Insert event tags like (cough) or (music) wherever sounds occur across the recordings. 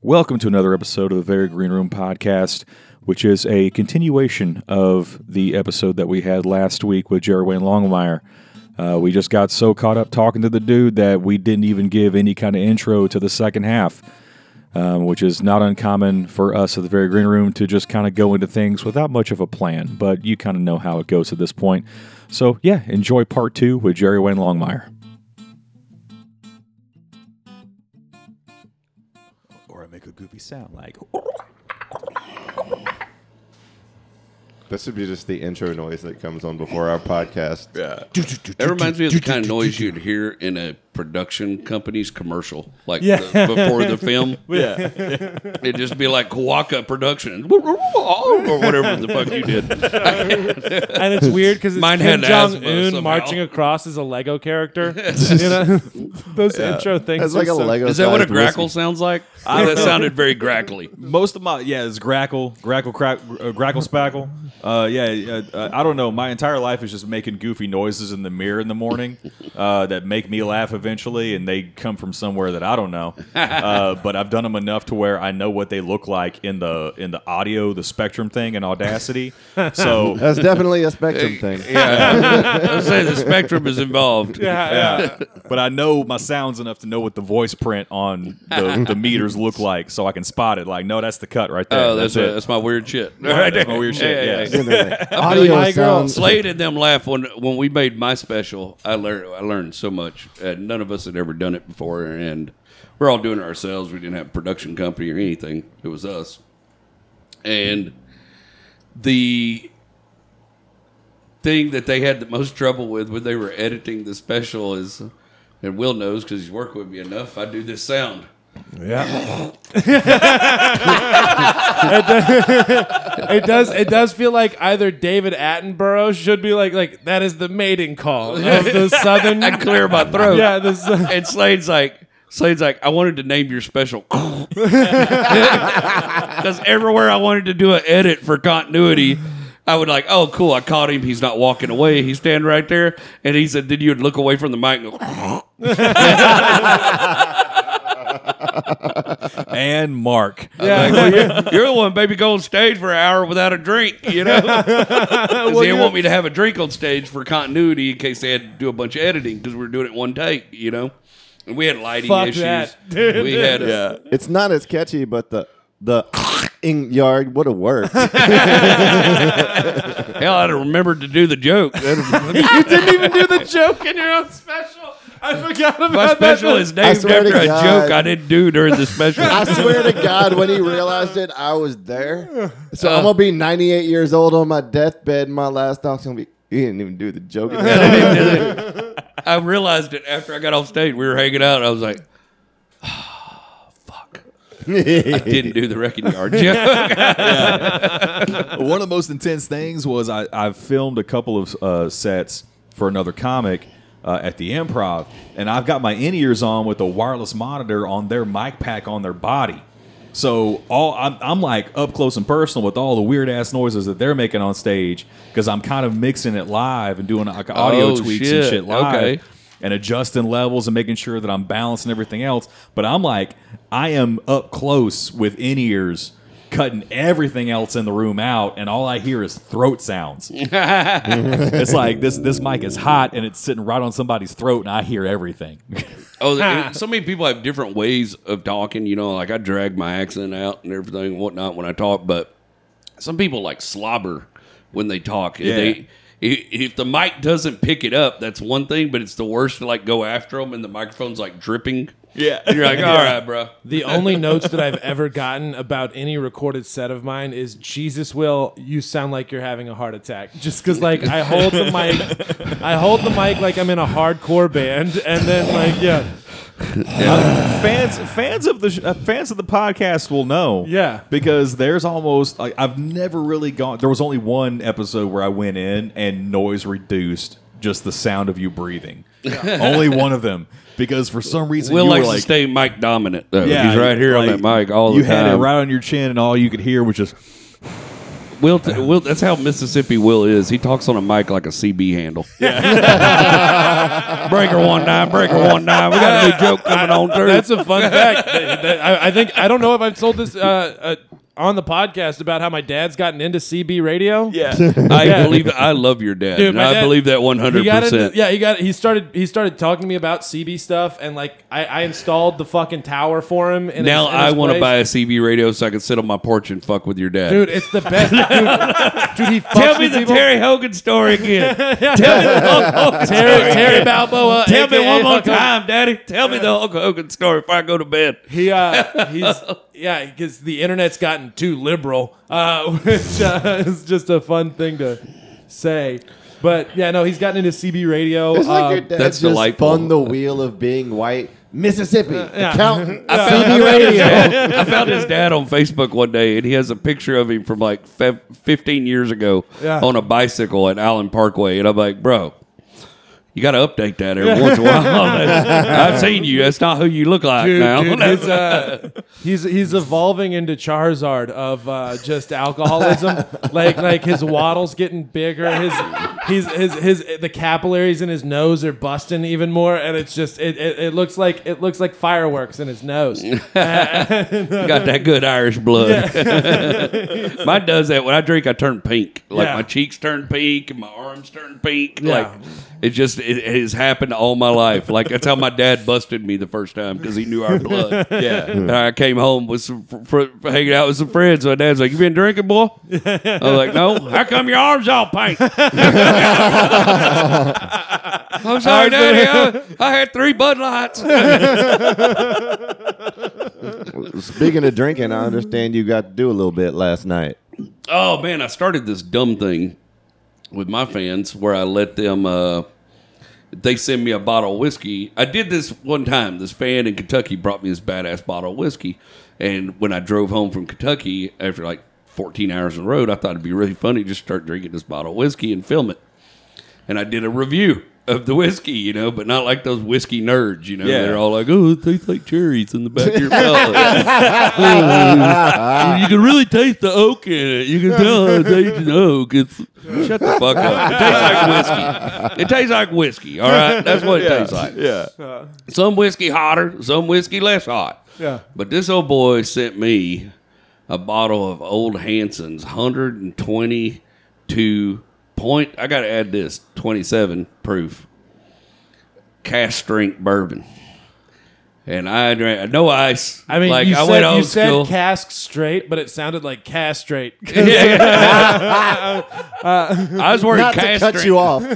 Welcome to another episode of the Very Green Room podcast, which is a continuation of the episode that we had last week with Jerry Wayne Longmire. Uh, we just got so caught up talking to the dude that we didn't even give any kind of intro to the second half, um, which is not uncommon for us at the Very Green Room to just kind of go into things without much of a plan. But you kind of know how it goes at this point. So, yeah, enjoy part two with Jerry Wayne Longmire. Goofy sound like. This would be just the intro noise that comes on before our podcast. Yeah. That reminds me of the kind of noise you'd hear in a production company's commercial, like Yeah. the, before the film. (laughs) Yeah. (laughs) It'd just be like Kawaka Production (laughs) or whatever the fuck you did. and it's weird because it's Mine Kim had Jong Un marching across as a Lego character. you know, those intro things. It's like are a so- Lego. Is that what a grackle whiskey. sounds like? that sounded very grackly. Most of my yeah, it's grackle, grackle, crack, uh, grackle, spackle. Uh, yeah, uh, I don't know. My entire life is just making goofy noises in the mirror in the morning uh, that make me laugh eventually, and they come from somewhere that I don't know. Uh, (laughs) but I've done them enough to where I know what they look like in the in the audio, the spectrum thing, and Audacity. (laughs) So That's definitely a spectrum thing. Yeah, (laughs) I was saying the spectrum is involved. Yeah, yeah. but I know my sounds enough to know what the voice print on the, the meters look like, so I can spot it. Like, no, that's the cut right there. Oh, that's it. a, that's my weird shit. Right, that's my weird shit. Yeah, Yeah, yeah, yeah. Audio My sounds. Slade and them laugh when when we made my special. I learned I learned so much. Uh, none of us had ever done it before, and we're all doing it ourselves. We didn't have a production company or anything. It was us, and the thing that they had the most trouble with when they were editing the special is, and Will knows because he's worked with me enough. I do this sound. Yeah. (laughs) (laughs) it does. It does feel like either David Attenborough should be like like that is the mating call of the (laughs) southern. I clear my throat. yeah, this. And Slade's like, Slade's like, I wanted to name your special (laughs) because everywhere I wanted to do an edit for continuity, I would like, oh, cool, I caught him. He's not walking away. He's standing right there, and he said, then you would look away from the mic and go, and Mark. Yeah. (laughs) well, you're, you're the one, baby, go on stage for an hour without a drink, you know? (laughs) Because they didn't want me to have a drink on stage for continuity in case they had to do a bunch of editing because we were doing it one take, you know? And we had lighting Fuck issues. that, (laughs) dude. We had uh, It's not as catchy, but the the ing yard would have worked. hell, I'd have remembered to do the joke. you didn't even do the joke in your own special. I forgot about My special is named swear to after a God. joke I didn't do during the (laughs) special. I swear to God, when he realized it, I was there. So Uh. I'm gonna be 98 years old on my deathbed. And my last dog's gonna be. He didn't even do the joke. (laughs) I realized it after I got off stage. We were hanging out. And I was like, oh, fuck. I didn't do the wrecking yard (laughs) joke. One of the most intense things was I, I filmed a couple of uh, sets for another comic uh, at the improv, and I've got my in ears on with a wireless monitor on their mic pack on their body. So all I'm, I'm like up close and personal with all the weird ass noises that they're making on stage because I'm kind of mixing it live and doing like audio Oh, tweaks and shit. shit live Okay. and adjusting levels and making sure that I'm balancing everything else. But I'm like, I am up close with in ears, cutting everything else in the room out, and all I hear is throat sounds. (laughs) it's like this this mic is hot and it's sitting right on somebody's throat, and I hear everything. (laughs) oh, there- (laughs) so many people have different ways of talking. You know, like I drag my accent out and everything and whatnot when I talk, but some people like slobber when they talk. Yeah. They, i- if the mic doesn't pick it up, that's one thing, but it's the worst to like go after them and the microphone's like dripping. Yeah. And you're like, (laughs) all right, bro. The only notes that I've ever gotten about any recorded set of mine is Jesus will you sound like you're having a heart attack. Just cuz like I hold the mic I hold the mic like I'm in a hardcore band and then like yeah. (laughs) fans fans of the sh- uh, fans of the podcast will know. Yeah. because there's almost like I've never really gone. There was only one episode where I went in and noise reduced just the sound of you breathing. only (laughs) one of them because for some reason Will you likes were like to stay mic dominant though. yeah, He's right here like, on that mic all you the time. had it right on your chin and all you could hear was just Will, t- Will, that's how Mississippi Will is. He talks on a mic like a CB handle. Yeah. (laughs) breaker one nine, breaker one nine. We got a new joke coming on through. That's a fun fact. That- that- I, I think I don't know if I've told this uh, uh, on the podcast about how my dad's gotten into CB radio. Yeah. (laughs) I Yeah. believe. I love your dad. Dude, and my I dad- believe that one hundred He got into, percent. yeah, he got he started he started talking to me about CB stuff and like I, I installed the fucking tower for him. In Now his, in I want to place. buy a CB radio so I can sit on my porch and fuck with your dad. Dude, it's the best. Dude, dude he (laughs) fucks Tell me with the people. Terry Hogan story again. (laughs) Tell me the Hulk Hogan Terry, story Terry again. Balboa. Tell me aka one more Hulk Hogan. time, Daddy. Tell me the Hulk Hogan story before I go to bed. He uh he's yeah because the internet's gotten too liberal, uh, (laughs) which uh, is just a fun thing to say. But yeah, no, he's gotten into CB radio. It's like uh, your dad that's just delightful. spun the wheel of being white. Mississippi yeah. accountant. (laughs) I found, CB radio. (laughs) I found his dad on Facebook one day, and he has a picture of him from like fe- 15 years ago Yeah. on a bicycle at Allen Parkway. And I'm like, bro, you got to update that every once in a while. (laughs) I've seen you. That's not who you look like Dude, now. dude, his, uh, (laughs) he's he's evolving into Charizard of uh, just alcoholism. (laughs) like like his waddle's getting bigger. His he's his his the capillaries in his nose are busting even more, and it's just it, it, it looks like it looks like fireworks in his nose. got that good Irish blood. Mine does that. When I drink, I turn pink. Like Yeah. my cheeks turn pink and my arms turn pink. Yeah. Like it just it, it has happened all my life. Like that's how my dad busted me the first time because he knew our blood. (laughs) Yeah. And I came home with some fr- fr- hanging out with some friends. My dad's like, "You been drinking, boy?" I was like, "No." How come your arms all pink? (laughs) I'm sorry, Daddy. I, I had three Bud Lights. (laughs) Speaking of drinking, I understand you got to do a little bit last night. Oh man, I started this dumb thing with my fans where I let them uh they send me a bottle of whiskey. I did this one time. This fan in Kentucky brought me this badass bottle of whiskey. And when I drove home from Kentucky after like 14 hours on the road, I thought it'd be really funny to just start drinking this bottle of whiskey and film it. And I did a review of the whiskey, you know, but not like those whiskey nerds, you know. Yeah. They're all like, oh, it tastes like cherries in the back of your (laughs) palate. (laughs) you can really taste the oak in it. You can tell it tastes an oak. It's, shut the (laughs) fuck up. It tastes like whiskey. It tastes like whiskey, all right? That's what it tastes like. Yeah. Some whiskey hotter, some whiskey less hot. Yeah. But this old boy sent me a bottle of Old Hanson's 122 point. I got to add this 27 proof cast strength bourbon. And I drank no ice. I mean, like you I said went old you said cask straight, but it sounded like castrate. (laughs) (laughs) Uh, I was worried Not to cut strength. you off. (laughs)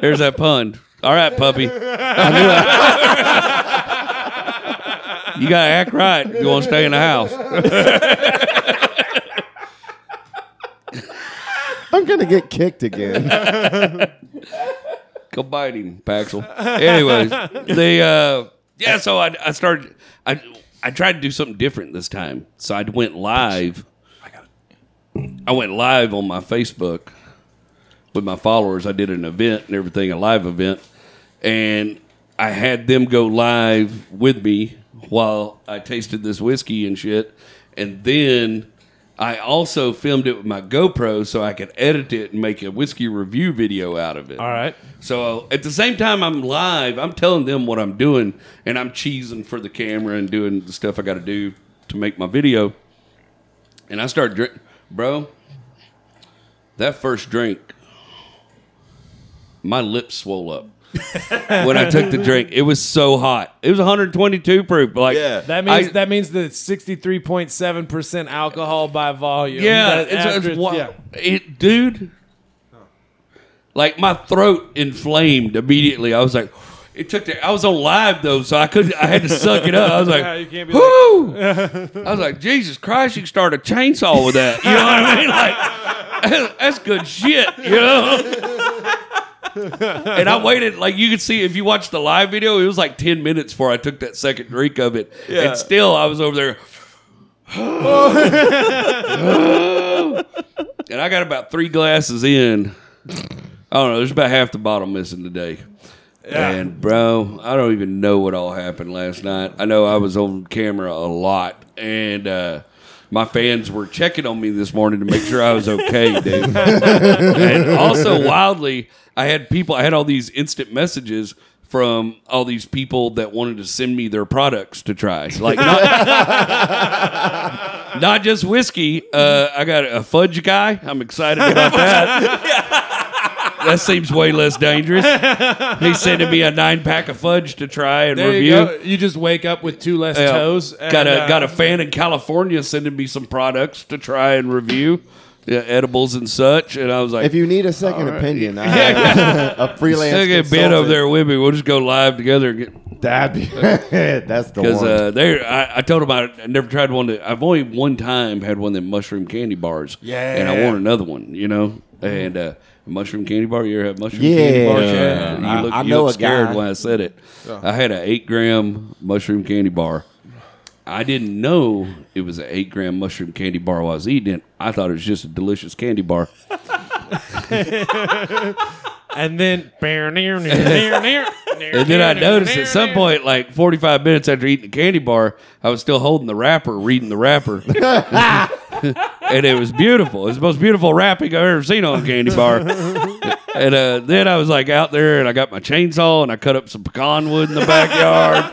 There's that pun. All right, puppy. you gotta act right. if You want to stay in the house. I'm gonna get kicked again. (laughs) Go bite him, Paxel. Anyways, the uh, yeah. So I, I started. I I tried to do something different this time. So I went live. I got it. I went live on my Facebook with my followers. I did an event and everything, a live event, and I had them go live with me while I tasted this whiskey and shit. And then I also filmed it with my GoPro so I could edit it and make a whiskey review video out of it. All right. So at the same time I'm live, I'm telling them what I'm doing, and I'm cheesing for the camera and doing the stuff I got to do to make my video. And I start drink, bro. That first drink, my lips swole up (laughs) when I took the drink. It was so hot. It was 122 proof. Like Yeah. That means I- that means that 63.7 percent alcohol by volume. Yeah, That it's, after it's, wa- yeah. it, dude. Like my throat inflamed immediately. I was like, it took. The, I was on live though, so I couldn't. I had to suck it up. I was (laughs) Yeah, like, you can't be like, whoo! I was like, Jesus Christ, you can start a chainsaw with that. You know what I mean? Like, (laughs) that's good shit. You know. (laughs) and I waited, like you could see if you watch the live video, it was like ten minutes before I took that second drink of it, Yeah. and still I was over there. (gasps) (laughs) and I got about three glasses in. I don't know. There's about half the bottle missing today. And bro, I don't even know what all happened last night. I know I was on camera a lot, and uh, my fans were checking on me this morning to make sure I was okay, dude. (laughs) and also wildly, I had people. I had all these instant messages from all these people that wanted to send me their products to try. Like not, (laughs) not just whiskey. Uh, I got a fudge guy. I'm excited about that. (laughs) that seems way less dangerous. (laughs) He's sending me a nine pack of fudge to try and There review. you go. You just wake up with two less Yeah. toes. got a uh, got a fan in California sending me some products to try and review, yeah, edibles and such. And I was like, If you need a second opinion, I (laughs) have a freelance. Still get Ben consultant. over there with me. We'll just go live together and get That'd be, (laughs) that's the because one. uh, they. I, I told him I, I never tried one. That, I've only one time had one of them mushroom candy bars. Yeah. and I want another one. You know, and uh, mushroom candy bar. You ever have mushroom candy bar? Yeah. Chad? You I- look, I you know look a scared guy. when I said it. I had an eight gram mushroom candy bar. I didn't know it was an eight gram mushroom candy bar while I was eating it. I thought it was just a delicious candy bar. (laughs) and then and (laughs) And then I noticed at some point, like 45 minutes after eating the candy bar, I was still holding the wrapper, reading the wrapper. (laughs) and it was beautiful. It was the most beautiful wrapping I've ever seen on a candy bar. and uh, then I was like out there and I got my chainsaw and I cut up some pecan wood in the backyard.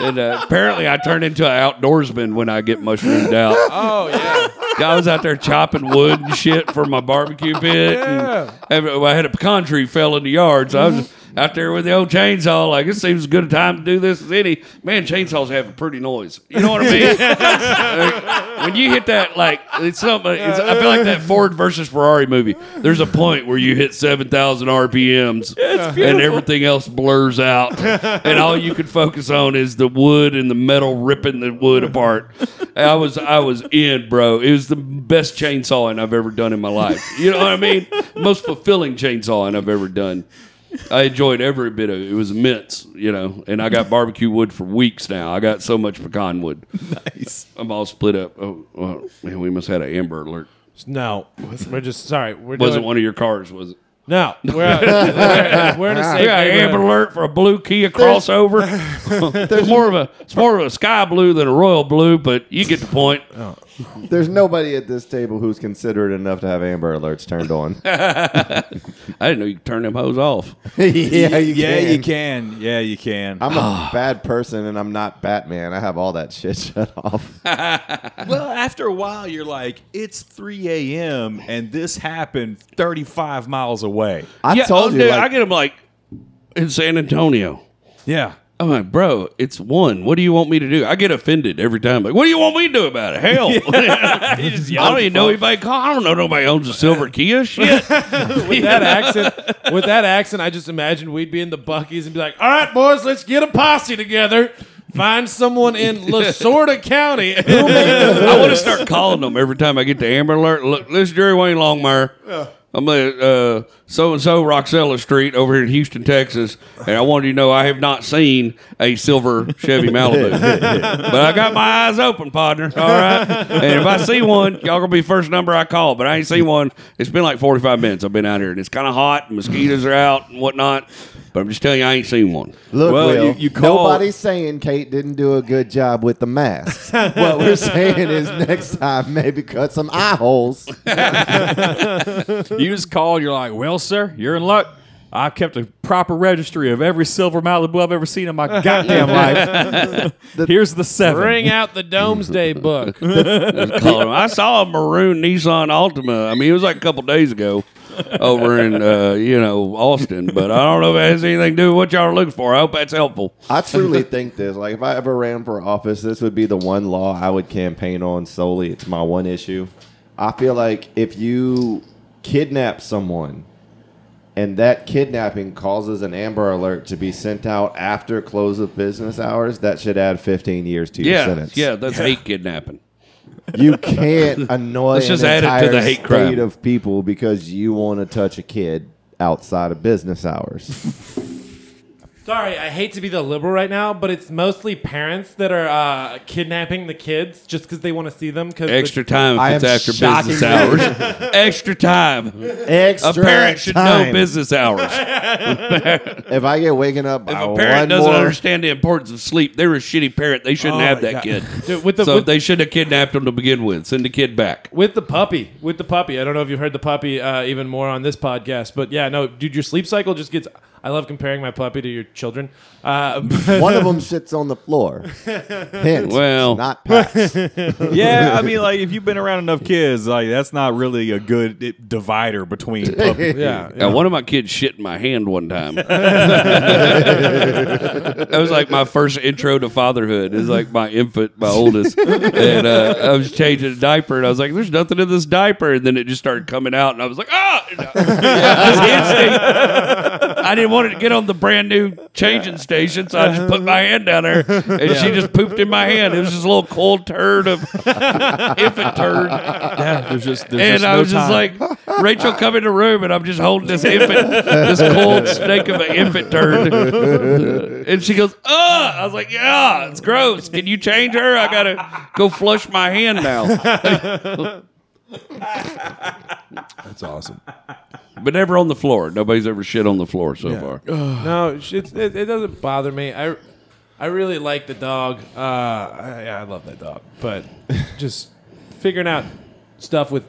and uh, apparently I turned into an outdoorsman when I get mushroomed out. Oh yeah. I was out there chopping wood and shit for my barbecue pit. Yeah. And I had a pecan tree fell in the yard, so I was out there with the old chainsaw. Like it seems as good a time to do this as any. Man, chainsaws have a pretty noise. You know what I mean? Like, (laughs) when you hit that, like it's something. It's, I feel like that Ford versus Ferrari movie. There's a point where you hit seven thousand RPMs, and everything else blurs out, and all you can focus on is the wood and the metal ripping the wood apart. I was I was in, bro. It was the best chainsawing I've ever done in my life. You know what I mean? Most fulfilling chainsawing I've ever done. (laughs) I enjoyed every bit of it. It was immense, you know. And I got barbecue wood for weeks now. I got so much pecan wood. Nice. I'm all split up. Oh, well, man, we must have had an Amber Alert. No, we're just sorry. We're Wasn't doing, one of your cars, was it? No, (laughs) we're we're, we're in a safe We got an neighborhood. Amber Alert for a blue Kia crossover. (laughs) it's more of a it's more of a sky blue than a royal blue, but you get the point. Oh. There's nobody at this table who's considerate enough to have Amber Alerts turned on. (laughs) I didn't know you could turn them hose off. yeah, you yeah, can. you can. Yeah, you can. I'm a (sighs) bad person and I'm not Batman. I have all that shit shut off. well, after a while, you're like, it's 3 a.m. and this happened 35 miles away. I yeah, told oh, you. dude, like, I get them like in San Antonio. Yeah. I'm like, bro, it's one. What do you want me to do? I get offended every time. Like, what do you want me to do about it? Hell, (laughs) (laughs) I don't even know anybody. Call. I don't know nobody owns a silver (laughs) Kia. Shit. with that accent, with that accent, I just imagine we'd be in the Buc-ee's and be like, "All right, boys, let's get a posse together, find someone in (laughs) Lasorda County." (laughs) I want to start calling them every time I get the Amber Alert. Look, this is Jerry Wayne Longmire. I'm at uh, so and so Roxella Street over here in Houston, Texas, and I wanted you to know I have not seen a silver Chevy (laughs) Malibu, but I got my eyes open, partner. All right, and if I see one, y'all gonna be first number I call. But I ain't seen one. It's been like 45 minutes. I've been out here, and it's kind of hot. And mosquitoes are out and whatnot. But I'm just telling you, I ain't seen one. Look, Well, Will, you- you call- nobody's saying Kate didn't do a good job with the masks. what we're saying is next time maybe cut some eye holes. (laughs) You just call, you're like, well, sir, you're in luck. I kept a proper registry of every silver Malibu I've ever seen in my goddamn (laughs) life. Here's the seven. Bring out the Domesday book. (laughs) I saw a maroon Nissan Altima. I mean, it was like a couple days ago over in uh, you know Austin, but I don't know if it has anything to do with what y'all are looking for. I hope that's helpful. I truly think this. Like, if I ever ran for office, this would be the one law I would campaign on solely. It's my one issue. I feel like if you kidnap someone and that kidnapping causes an Amber Alert to be sent out after close of business hours, that should add 15 years to your Yeah, sentence. yeah, that's hate kidnapping. You can't (laughs) annoy Let's just an add it to entire the hate state crime. of people because you want to touch a kid outside of business hours. (laughs) Sorry, I hate to be the liberal right now, but it's mostly parents that are uh, kidnapping the kids just because they want to see them. Because Extra time I if it's am after (laughs) business hours. Extra time. Extra A parent should time. know business (laughs) hours. If I get waken up by If a one parent doesn't more, understand the importance of sleep, they're a shitty parent. They shouldn't Oh have my that God. kid. (laughs) Dude, with the- so with- they shouldn't have kidnapped them to begin with. Send the kid back. with the puppy, with the puppy. I don't know if you've heard the puppy uh, even more on this podcast, but yeah, no, dude, your sleep cycle just gets. I love comparing my puppy to your children. Uh, (laughs) one of them sits on the floor. (laughs) Hint, Well. not pass. (laughs) yeah, I mean, like if you've been around enough kids, like that's not really a good it, divider between. puppies. yeah, Now, one of my kids shit in my hand one time. that was like my first intro to fatherhood. It was like my infant, my oldest. And uh, I was changing a diaper, and I was like, there's nothing in this diaper. And then it just started coming out, and I was like, ah! And I- This instinct. I didn't want it to get on the brand new changing station, so I just put my hand down there, and she just pooped in my hand. It was just a little cold turd of infant turd. Yeah, there's just there's And just I no was just time. like, Rachel, come in the room, and I'm just holding this infant, this cold snake of an infant turd. And she goes, "Ugh!" I was like, "Yeah, it's gross. Can you change her? I gotta go flush my hand now." That's awesome. But never on the floor. Nobody's ever shit on the floor so far. (sighs) No, it's, it, it doesn't bother me. I, I really like the dog. Uh, I, yeah, I love that dog. But (laughs) just figuring out stuff with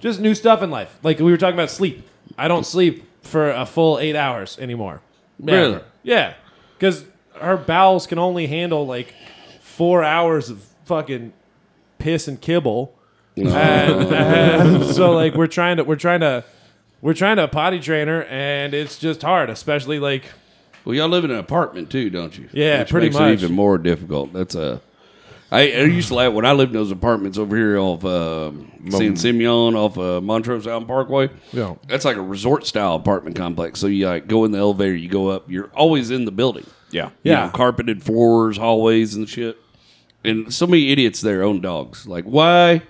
just new stuff in life. Like we were talking about sleep. I don't sleep for a full eight hours anymore. Really? Ever. Yeah, because her bowels can only handle like four hours of fucking piss and kibble. And, (laughs) and so like we're trying to we're trying to we're trying to potty train her and it's just hard, especially like Well, y'all live in an apartment too, don't you? Yeah, Which pretty makes much. it even more difficult. That's a. I, I used to like when I lived in those apartments over here off uh, San Simeon off uh, Montrose Island Parkway. Yeah. that's like a resort style apartment complex. So you like go in the elevator, you go up, you're always in the building. yeah, You Yeah. know, carpeted floors, hallways, and shit. And so many idiots there own dogs. Like, why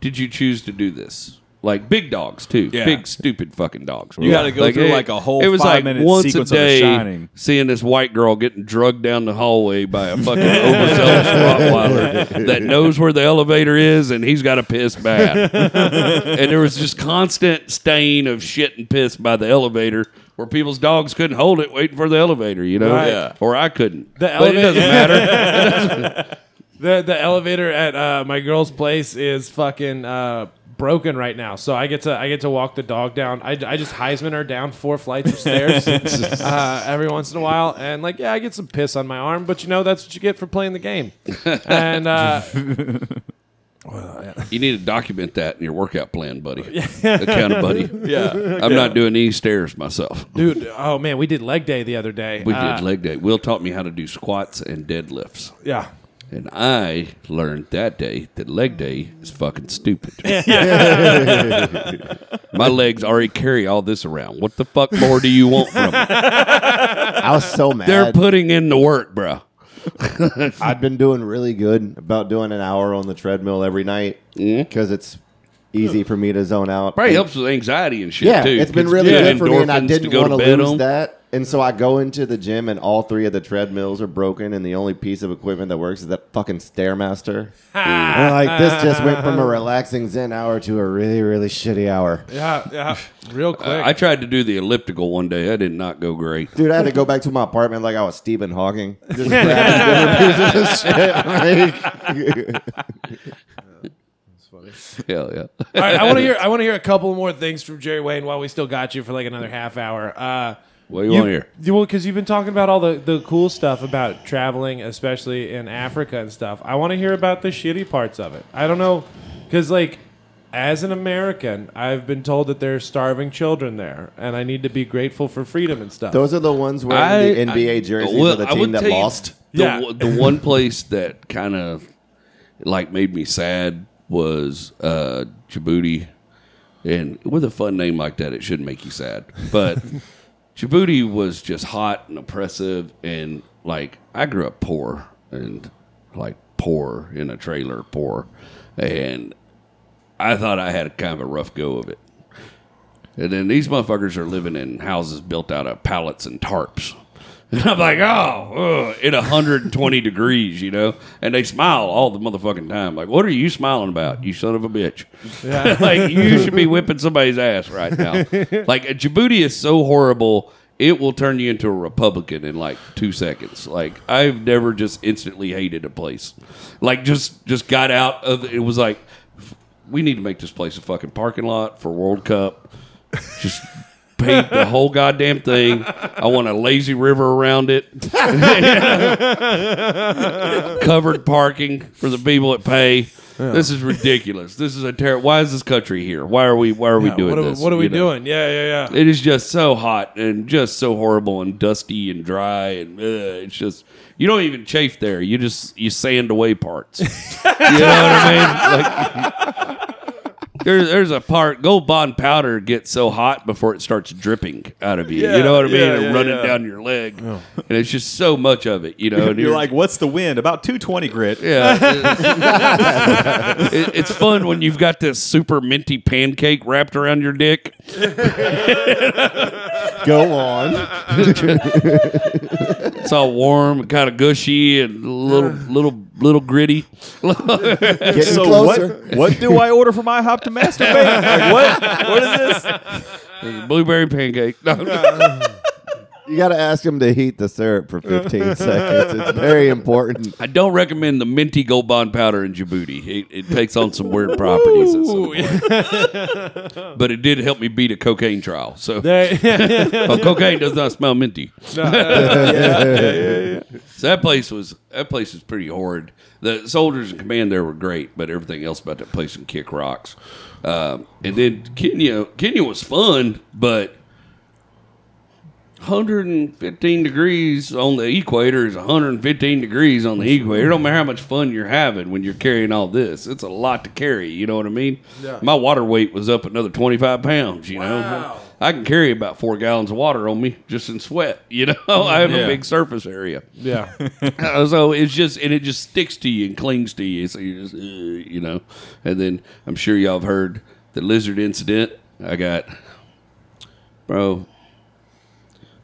did you choose to do this? Like big dogs too, Yeah. big stupid fucking dogs. You gotta go through, like, a whole It was like once sequence a day, seeing this white girl getting drugged down the hallway by a fucking (laughs) overzealous Rottweiler that knows where the elevator is and he's got to piss bad. and there was just constant stain of shit and piss by the elevator where people's dogs couldn't hold it waiting for the elevator, you know? Right. Yeah. Or I couldn't. The but it doesn't elevator- matter. (laughs) the the elevator at uh, my girl's place is fucking uh, broken right now. So I get to I get to walk the dog down. I, I just Heisman her down four flights of stairs (laughs) uh, every once in a while, and like yeah, I get some piss on my arm, but you know that's what you get for playing the game. And uh, (laughs) You need to document that in your workout plan, buddy. (laughs) Account buddy. yeah. I'm not doing any stairs myself. dude, oh man, we did leg day the other day. We Uh, did leg day. Will taught me how to do squats and deadlifts. Yeah. And I learned that day that leg day is fucking stupid. (laughs) My legs already carry all this around. What the fuck more do you want from me? I was so mad. They're putting in the work, bro. (laughs) I've been doing really good about doing an hour on the treadmill every night because it's easy for me to zone out. Probably And- helps with anxiety and shit Yeah, too. it's been Gives really you good for me, and I endorphins didn't go want to bed lose on. that. And so I go into the gym, and all three of the treadmills are broken, and the only piece of equipment that works is that fucking stairmaster. (laughs) and like this just went from a relaxing Zen hour to a really, really shitty hour. Yeah, yeah. Real quick. I tried to do the elliptical one day. That did not go great. Dude, I had to go back to my apartment like I was Stephen Hawking, (laughs) just grabbing different pieces of shit. Like, Hell (laughs) yeah. All right, I want to hear. I want to hear a couple more things from Jerry Wayne while we still got you for like another half hour. Uh, What do you wanna hear? You, well, because you've been talking about all the, the cool stuff about traveling, especially in Africa and stuff. I want to hear about the shitty parts of it. I don't know, because like as an American, I've been told that there's starving children there, and I need to be grateful for freedom and stuff. Those are the ones wearing the NBA jerseys well, of the team that lost. The, Yeah. the one place that kind of like made me sad was uh, Djibouti, and with a fun name like that, it shouldn't make you sad. But Djibouti was just hot and oppressive, and like I grew up poor and like poor in a trailer, poor, and I thought I had kind of a rough go of it. And then these motherfuckers are living in houses built out of pallets and tarps. And (laughs) I'm like, oh, ugh, at 120 degrees, you know? And they smile all the motherfucking time. Like, what are you smiling about, you son of a bitch? (laughs) like, you should be whipping somebody's ass right now. (laughs) like, Djibouti is so horrible, it will turn you into a Republican in like two seconds. Like, I've never just instantly hated a place. Like, just just got out of it was like, we need to make this place a fucking parking lot for World Cup. Just paint the whole goddamn thing. I want a lazy river around it. (laughs) Covered parking for the people that pay. This is ridiculous. This is a terrible. Why is this country here? Why are we? Why are we Yeah, doing what are, this? what are we You know? doing? Yeah, yeah, yeah. It is just so hot and just so horrible and dusty and dry and uh, it's just you don't even chafe there. You just you sand away parts. (laughs) you know what I mean? Like there's there's a part gold bond powder gets so hot before it starts dripping out of you. you know what I mean? yeah, and yeah, running yeah. down your leg, and it's just so much of it. You know, (laughs) and You're like, what's the wind? About 220 grit. yeah, (laughs) it, it's fun when you've got this super minty pancake wrapped around your dick. (laughs) Go on. It's all warm, kind of gushy, and little, little, little gritty. Getting So closer. what? What do I order for my hop to masturbate? like what? What is this? (laughs) Blueberry pancake. No, no. (laughs) You got to ask them to heat the syrup for 15 (laughs) seconds. It's very important. I don't recommend the minty gold bond powder in Djibouti. It, it takes on some weird properties, at some point. (laughs) but it did help me beat a cocaine trial. So (laughs) well, cocaine does not smell minty. So that place was that place was pretty horrid. The soldiers in command there were great, but everything else about that place can kick rocks. Um, and then Kenya, Kenya was fun, but 115 degrees on the equator is 115 degrees on the equator. It don't matter how much fun you're having when you're carrying all this. It's a lot to carry. You know what I mean? Yeah. My water weight was up another 25 pounds. You know, I can carry about four gallons of water on me just in sweat. (laughs) You know, I have Yeah. a big surface area. yeah. (laughs) Uh, so it's just and it just sticks to you and clings to you. So you just uh, you know, and then I'm sure y'all have heard the lizard incident. I got, bro.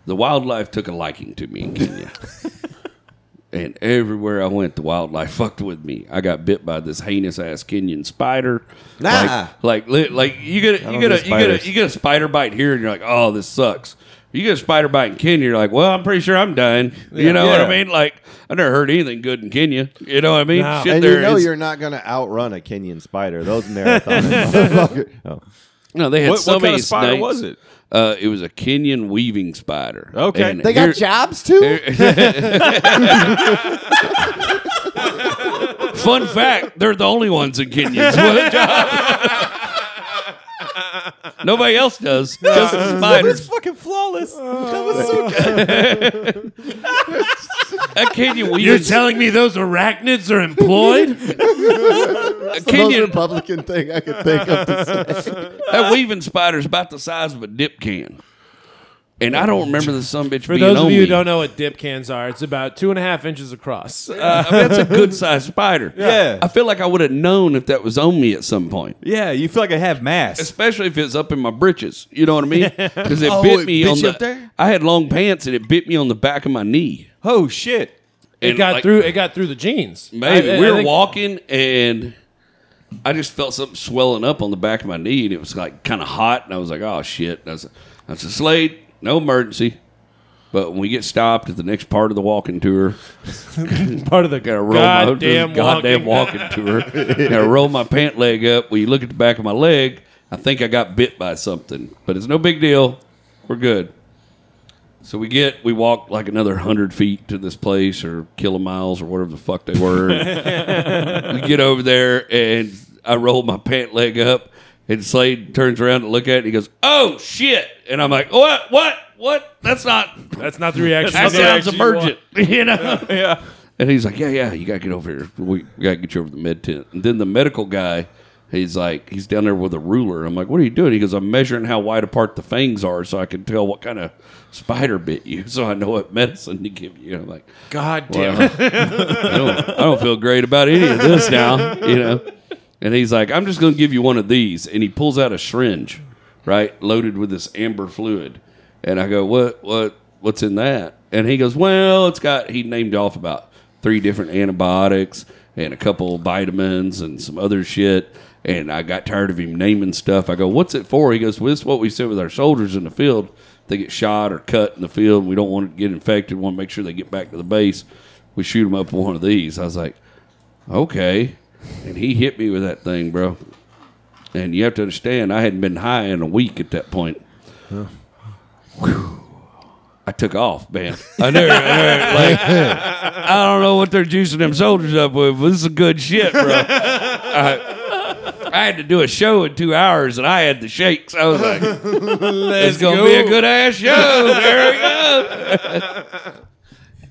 The wildlife took a liking to me in Kenya. (laughs) And everywhere I went, the wildlife (laughs) fucked with me. I got bit by this heinous ass Kenyan spider. Nah. Like, like, like you get a, you get a, you get a, you get a spider bite here, and you're like, oh, this sucks. You get a spider bite in Kenya, you're like, well, I'm pretty sure I'm dying. You know what Yeah. I mean? Like, I never heard anything good in Kenya. You know what I mean? No. Shit And there you know is- you're not going to outrun a Kenyan spider. Those marathons. (laughs) oh. No, they had What, so what many kind of spider snakes. was it? Uh, it was a Kenyan weaving spider. Okay. And They got here- jobs too? (laughs) Fun fact: they're the only ones in Kenya with a job. Nobody else does. Just the (laughs) spiders. fucking flawless. That (laughs) (laughs) Kenyan You're telling me those arachnids are employed? (laughs) a the most Kenyan, Republican thing I could think of to say. (laughs) that weaving spider's about the size of a dip can. And I don't remember the son bitch For being those on of you me. who don't know what dip cans are, it's about two and a half inches across. Uh, I mean, that's a good sized spider. Yeah. I feel like I would have known if that was on me at some point. Yeah, you feel like I have mass. Especially if it's up in my britches. You know what I mean? Because it Oh, bit it me bit on you the. up there? I had long pants and it bit me on the back of my knee. Oh shit. it And, got like, through. It got through the jeans. Maybe I- I we were think- walking and I just felt something swelling up on the back of my knee and it was like kind of hot and I was like, oh shit. And I was, I said, Slade, no emergency. But when we get stopped at the next part of the walking tour, (laughs) part of the gotta roll my goddamn (laughs) goddamn walking. walking tour. (laughs) gotta roll my pant leg up. When you look at the back of my leg, I think I got bit by something. But it's no big deal. We're good. So we get we walk like another hundred feet to this place or kilomiles or whatever the fuck they were. (laughs) we get over there and I roll my pant leg up and Slade turns around to look at it and he goes, Oh shit and I'm like, What? What? What? That's not That's not the reaction. that the sounds reaction you emergent. (laughs) You know? Yeah. And he's like, Yeah, yeah, you gotta get over here. We, we gotta get you over to the med tent. And then the medical guy, he's like, he's down there with a ruler. I'm like, What are you doing? He goes, I'm measuring how wide apart the fangs are so I can tell what kind of spider bit you, (laughs) so I know what medicine to give you. I'm like, God damn well, it. I don't, I don't feel great about any of this now, you know. And he's like, I'm just going to give you one of these, and he pulls out a syringe, right, loaded with this amber fluid, and I go, what, what, what's in that? And he goes, well, it's got. He named off about three different antibiotics and a couple vitamins and some other shit. And I got tired of him naming stuff. I go, what's it for? He goes, well, this is what we said with our soldiers in the field. They get shot or cut in the field. We don't want to get infected. We want to make sure they get back to the base. We shoot them up with one of these. I was like, okay. And he hit me with that thing, bro. And you have to understand, I hadn't been high in a week at that point. Whew. I took off, man. I never, I never- (laughs) like, I don't know what they're juicing them soldiers up with, but this is good shit, bro. I, (laughs) I had to do a show in two hours, and I had the shakes. I was like, (laughs) "It's gonna be a good ass show." There we go. (laughs)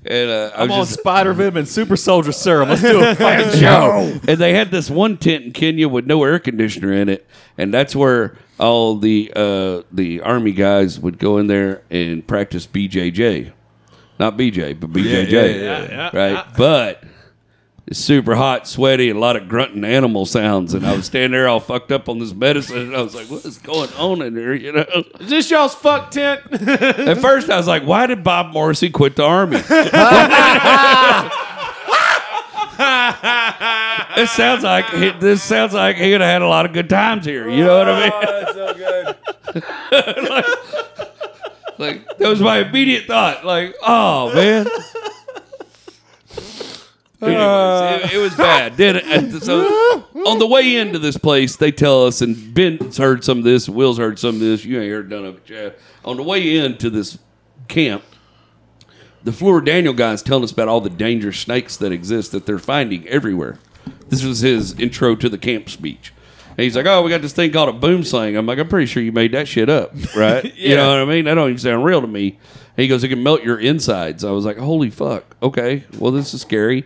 and uh, I I'm was on just Spider Venom and Super Soldier Serum. Let's do a (laughs) fucking show. and they had this one tent in Kenya with no air conditioner in it, and that's where all the uh, the army guys would go in there and practice BJJ, not BJ, but BJJ, yeah, yeah, right? But it's super hot, sweaty, a lot of grunting animal sounds. And I was standing there all fucked up on this medicine, and I was like, "What is going on in here?" You know. Is this y'all's fuck tent? (laughs) At first, I was like, "Why did Bob Morrissey quit the army?" (laughs) It sounds like he, this sounds like he would have had a lot of good times here. You know what I mean? Oh, that's so good. (laughs) Like that was my immediate thought. Like, oh man. Anyways, it, it was bad. Did it? and So on the way into this place, they tell us, and Ben's heard some of this, Will's heard some of this. You ain't heard none of it, Chad. On the way into this camp, the Daniel guy is telling us about all the dangerous snakes that exist that they're finding everywhere. This was his intro to the camp speech. And he's like, "Oh, we got this thing called a boomslang." I'm like, "I'm pretty sure you made that shit up, (laughs) right? You know what I mean? That don't even sound real to me." And he goes, "It can melt your insides." I was like, "Holy fuck! Okay, well, this is scary."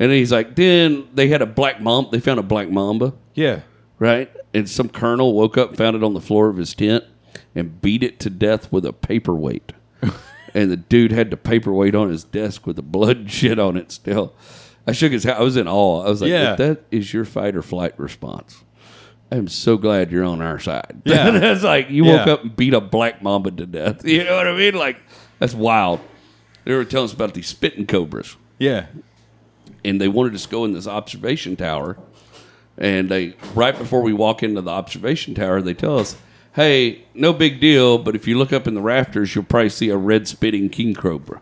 And he's like, "Then they had a black mamba. They found a black mamba, Yeah. right? And some colonel woke up and found it on the floor of his tent and beat it to death with a paperweight. (laughs) and the dude had the paperweight on his desk with the blood and shit on it still. I shook his hand. I was in awe. I was like, Yeah. if that is your fight or flight response. I'm so glad you're on our side. (laughs) Yeah. that's like you woke Yeah. up and beat a black mamba to death. (laughs) You know what I mean? Like that's wild. They were telling us about these spitting cobras Yeah. And they wanted us to go in this observation tower. And they right before we walk into the observation tower, they tell us, "Hey, no big deal, but if you look up in the rafters, you'll probably see a red spitting king cobra."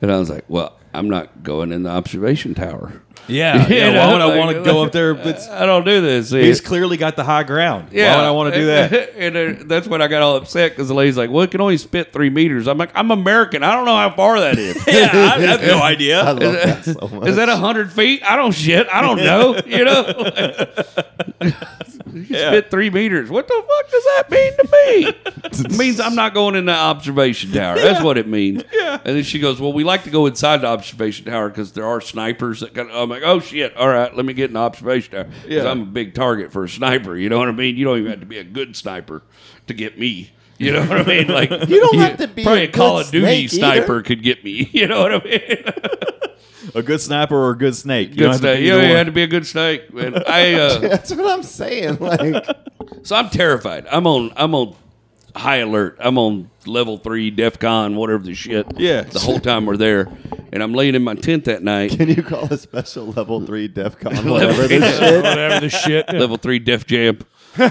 And I was like, "Well, I'm not going in the observation tower. Yeah. (laughs) You yeah. know, Why would I want to go up there? (laughs) It's, I don't do this." he's clearly got the high ground. Yeah, Why would I want to do that? (laughs) and uh, that's when I got all upset because the lady's like, "Well, it can only spit three meters." I'm like, "I'm American. I don't know how far that is." yeah. I have no idea. I idea. love that so much. Is that a hundred feet? I don't shit. I don't know. You know, you spit three meters. What the fuck does that mean to me? (laughs) it means I'm not going in the observation tower. That's what it means. Yeah. And then she goes, "Well, we like to go inside the observation tower because there are snipers that." Got, I'm like, "Oh shit! All right, let me get in the observation tower because Yeah. I'm a big target for a sniper. You know what I mean? You don't even have to be a good sniper to get me." You know what I mean? Like You don't have to be probably a a Call of Duty snake either. sniper could get me. (laughs) You know what I mean? (laughs) A good sniper or a good snake. You good don't have to snake. be You, either you had to be a good snake. Man. I uh, (laughs) That's what I'm saying. Like, so I'm terrified. I'm on I'm on high alert. I'm on level three, DEFCON, whatever the shit. Yeah. The whole time we're there, and I'm laying in my tent that night. can you call a special level three DEFCON whatever this shit? Whatever the shit. (laughs) level three Def Jam. Uh,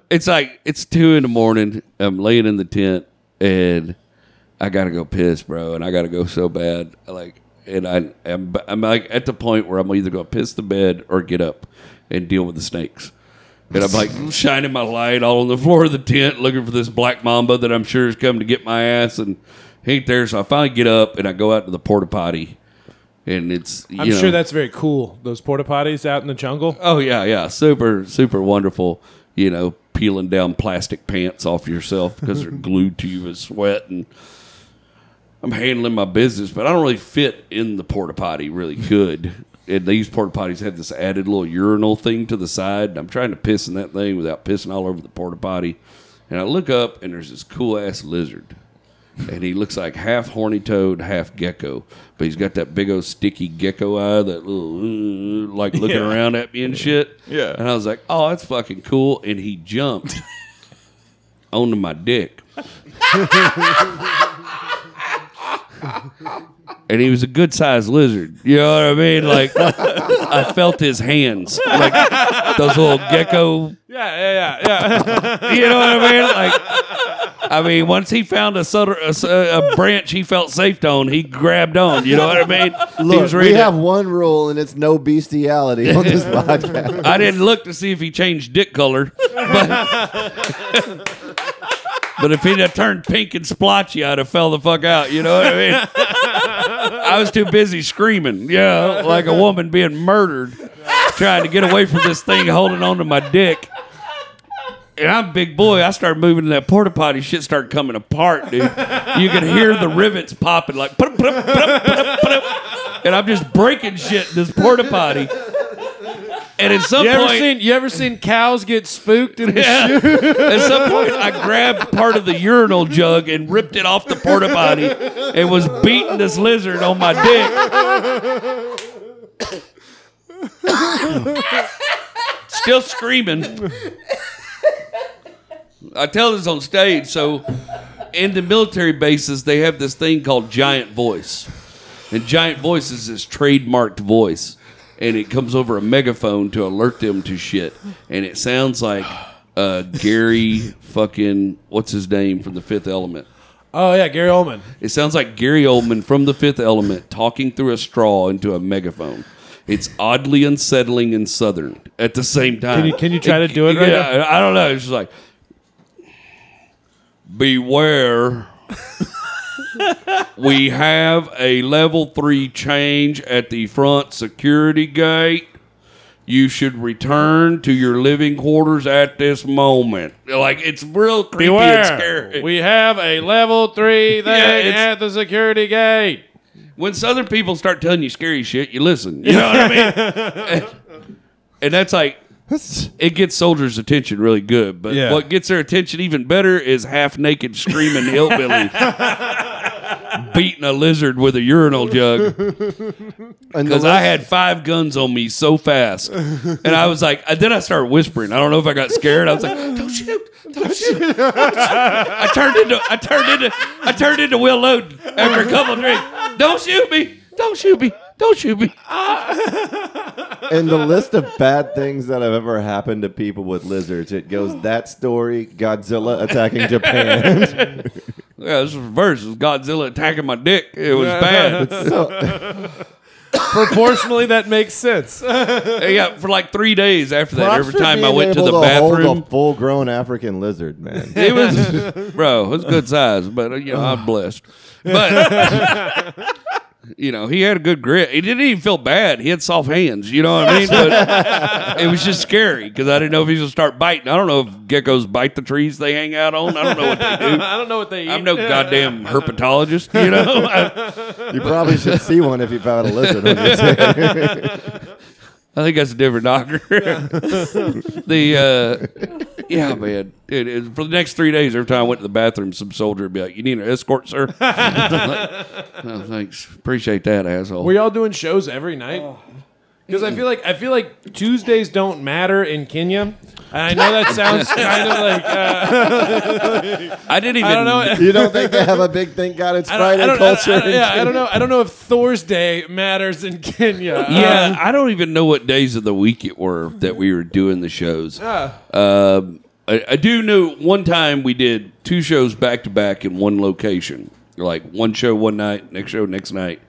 (laughs) it's like it's two in the morning. I'm laying in the tent and I gotta go piss, bro, and I gotta go so bad. Like, and I am I'm like at the point where I'm either gonna piss the bed or get up and deal with the snakes. And I'm like (laughs) shining my light all on the floor of the tent, looking for this black mamba that I'm sure is coming to get my ass, and he ain't there. So I finally get up and I go out to the porta potty, and it's you I'm know, sure that's very cool. Those porta potties out in the jungle. Oh yeah, yeah, super, super wonderful. You know, peeling down plastic pants off yourself because they're glued to you with sweat, and I'm handling my business, but I don't really fit in the porta potty really good. And these porta potties have this added little urinal thing to the side. And I'm trying to piss in that thing without pissing all over the porta potty, and I look up and there's this cool ass lizard. And he looks like half horny toad, half gecko, but he's got that big old sticky gecko eye, that little uh, like looking Yeah. around at me and shit. Yeah. And I was like, "Oh, that's fucking cool!" And he jumped (laughs) onto my dick. (laughs) and he was a good sized lizard. You know what I mean? Like I felt his hands, like those little gecko. Yeah, yeah, yeah, yeah. You know what I mean? Like. I mean, once he found a, sutter, a, s- a branch he felt safe on, he grabbed on. You know what I mean? Look, we to- have one rule, and it's no bestiality on this (laughs) podcast. I didn't look to see if he changed dick color, but, (laughs) but if he'd have turned pink and splotchy, I'd have fell the fuck out. You know what I mean? I was too busy screaming, yeah, like a woman being murdered, trying to get away from this thing holding on to my dick. And I'm big boy. I started moving in that porta potty. Shit started coming apart, dude. You could hear the rivets popping, like, (laughs) and I'm just breaking shit in this porta potty. And at some You ever point, seen you ever seen cows get spooked in the yeah. At some point, I grabbed part of the urinal jug and ripped it off the porta potty and was beating this lizard on my dick. Still screaming. I tell this on stage. So, in the military bases, they have this thing called giant voice. And giant voice is this trademarked voice. And it comes over a megaphone to alert them to shit. And it sounds like uh, Gary fucking, what's his name from the fifth element? Oh yeah, Gary Oldman. It sounds like Gary Oldman from the fifth element talking through a straw into a megaphone. It's oddly unsettling and southern at the same time. Can you- can you try to do it right yeah, I don't know. It's just like, beware. We have a level three change at the front security gate. You should return to your living quarters at this moment. Like it's real creepy and scary. We have a level three (laughs) thing Yeah, at the security gate. when Southern people start telling you scary shit, you listen. You know what I mean? and, (laughs) and that's like it gets soldiers' attention really good. But Yeah. what gets their attention even better is half naked screaming hillbilly (laughs) beating a lizard with a urinal jug (laughs) because I had five guns on me so fast, and I was like, and then I started whispering. I don't know if I got scared. I was like, "Don't shoot! Don't shoot!" Don't (laughs) shoot. I turned into I turned into I turned into Will Loden after a couple drinks. Don't shoot me! Don't shoot me! Don't shoot me! (laughs) in the list of bad things that have ever happened to people with lizards, it goes that story, Godzilla attacking Japan. Yeah, this was reverse. It was Godzilla attacking my dick. It was bad. (laughs) so, (laughs) Proportionally, that makes sense. (laughs) yeah, for like three days after that, props every time I being went to the hold bathroom, a full-grown African lizard, man. it was, bro, it was good size, but uh, you know, I'm blessed. But you know, he had a good grip. He didn't even feel bad. He had soft hands. You know what I mean? But it was just scary because I didn't know if he was gonna start biting. I don't know if geckos bite the trees they hang out on. I don't know what they do. (laughs) I don't know what they eat. I'm no goddamn herpetologist. You know. I, (laughs) You probably should see one if you found a lizard. (laughs) on your dick. I think that's a different doctor. (laughs) the uh, yeah, man. Dude, it- for the next three days, every time I went to the bathroom, some soldier would be like, "You need an escort, sir?" (laughs) (laughs) oh, thanks, appreciate that, asshole. Were y'all doing shows every night? Because I feel like I feel like Tuesdays don't matter in Kenya, and I know that (laughs) sounds kind of like uh, I didn't even. I don't know. you don't (laughs) think they have a big thank God it's I don't, Friday I don't, culture? I don't- in yeah, I don't know. I don't know if Thursday matters in Kenya. Uh, Yeah, I don't even know what days of the week it were that we were doing the shows. uh, Um, I, I do know one time we did two shows back to back in one location, like one show one night, next show next night,